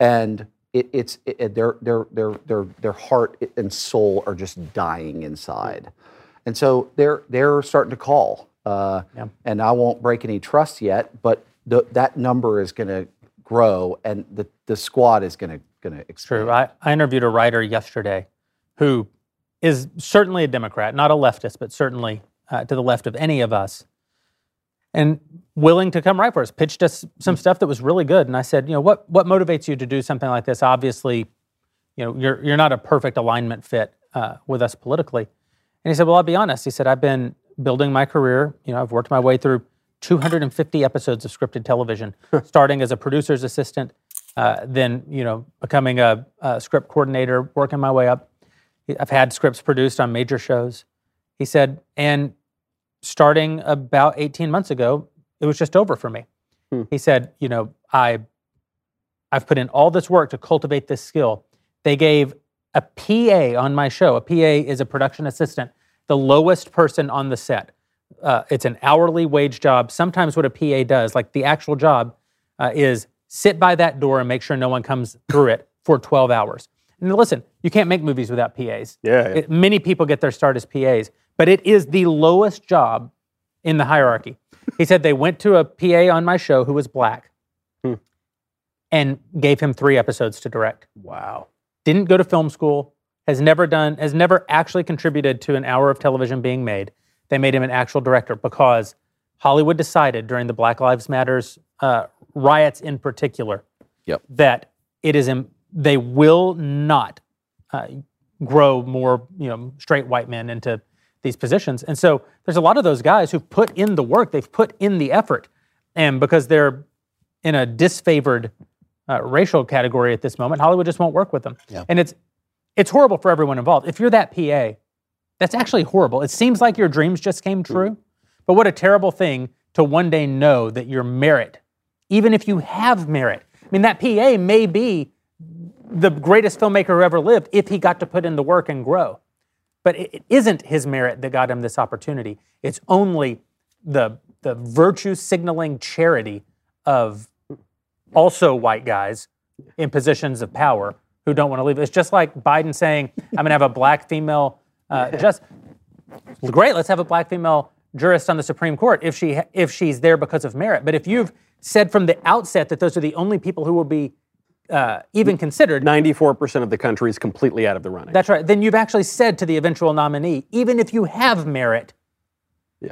And it, it's it, it- their their their their their heart and soul are just dying inside, and so they're they're starting to call. Uh, And I won't break any trust yet, but the, that number is going to grow, and the, the squad is going to going to expand. True. I, I interviewed a writer yesterday who is certainly a Democrat, not a leftist, but certainly uh, to the left of any of us, and willing to come write for us. Pitched us some stuff that was really good, and I said, you know, what what motivates you to do something like this? Obviously, you know, you're you're not a perfect alignment fit uh, with us politically. And he said, well, I'll be honest. He said, I've been building my career. You know, I've worked my way through 250 episodes of scripted television, starting as a producer's assistant, uh, then you know becoming a, a script coordinator, working my way up. I've had scripts produced on major shows. He said, and starting about 18 months ago, it was just over for me. He said, you know, I I've put in all this work to cultivate this skill. They gave a PA on my show. A PA is a production assistant, the lowest person on the set. Uh, it's an hourly wage job. Sometimes what a PA does, like the actual job, uh, is sit by that door and make sure no one comes through it for 12 hours. And listen, you can't make movies without PAs. Yeah, yeah. It- many people get their start as PAs, but it is the lowest job in the hierarchy. He said they went to a PA on my show who was black and gave him three episodes to direct. Wow. Didn't go to film school, has never done, has never actually contributed to an hour of television being made. They made him an actual director because Hollywood decided during the Black Lives Matters uh, riots in particular Yep. that it is im- they will not uh, grow more you know straight white men into these positions. And so there's a lot of those guys who've put in the work. They've put in the effort. And because they're in a disfavored uh, racial category at this moment hollywood just won't work with them. And it's it's horrible for everyone involved. If you're that pa that's actually horrible it seems like your dreams just came true but what a terrible thing to one day know that your merit even if you have merit i mean that pa may be the greatest filmmaker who ever lived if he got to put in the work and grow. But it, it isn't his merit that got him this opportunity. It's only the the virtue signaling charity of also white guys in positions of power who don't want to leave. It's just like Biden saying, "I'm going to have a black female." Uh, just great. Let's have a black female jurist on the Supreme Court if she if she's there because of merit. But if you've said from the outset that those are the only people who will be uh, even considered, 94% of the country is completely out of the running. that's right. Then you've actually said to the eventual nominee, even if you have merit,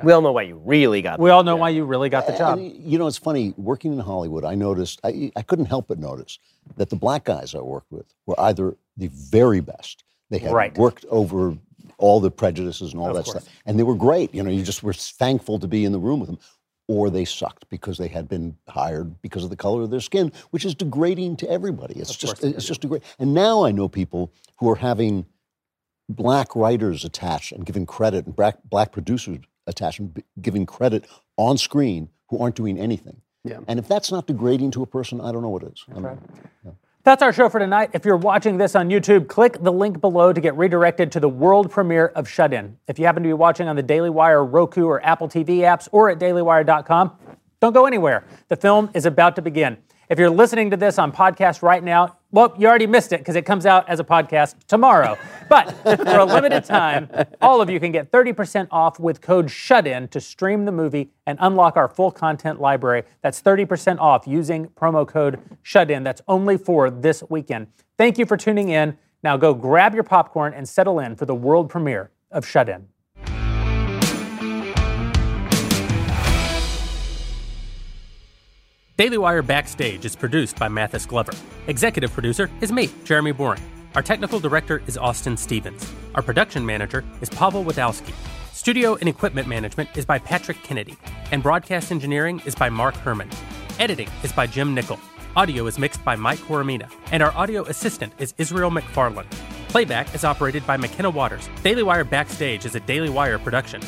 We all know why you really got. we all know why you really got the job. And, you know, it's funny, working in Hollywood, I noticed, I, I couldn't help but notice that the black guys I worked with were either the very best. They had Right. worked over all the prejudices and all that stuff. And they were great. You know, you just were thankful to be in the room with them. Or they sucked because they had been hired because of the color of their skin, which is degrading to everybody. It's just it's just degrading. And now I know people who are having black writers attached and giving credit, and black, black producers attached and b- giving credit on screen who aren't doing anything. Yeah. And if that's not degrading to a person, I don't know what is. I mean, That's our show for tonight. If you're watching this on YouTube, click the link below to get redirected to the world premiere of Shut In. If you happen to be watching on the Daily Wire, Roku, or Apple TV apps, or at dailywire.com, don't go anywhere. The film is about to begin. If you're listening to this on podcast right now, well, you already missed it because it comes out as a podcast tomorrow. But for a limited time, all of you can get 30% off with code SHUTIN to stream the movie and unlock our full content library. That's 30% off using promo code SHUTIN. That's only for this weekend. Thank you for tuning in. Now go grab your popcorn and settle in for the world premiere of Shut In. Daily Wire Backstage is produced by Mathis Glover. Executive producer is me, Jeremy Boring. Our technical director is Austin Stevens. Our production manager is Pavel Wadowski. Studio and equipment management is by Patrick Kennedy. And broadcast engineering is by Mark Herman. Editing is by Jim Nickel. Audio is mixed by Mike Coromina. And our audio assistant is Israel McFarland. Playback is operated by McKenna Waters. Daily Wire Backstage is a Daily Wire production.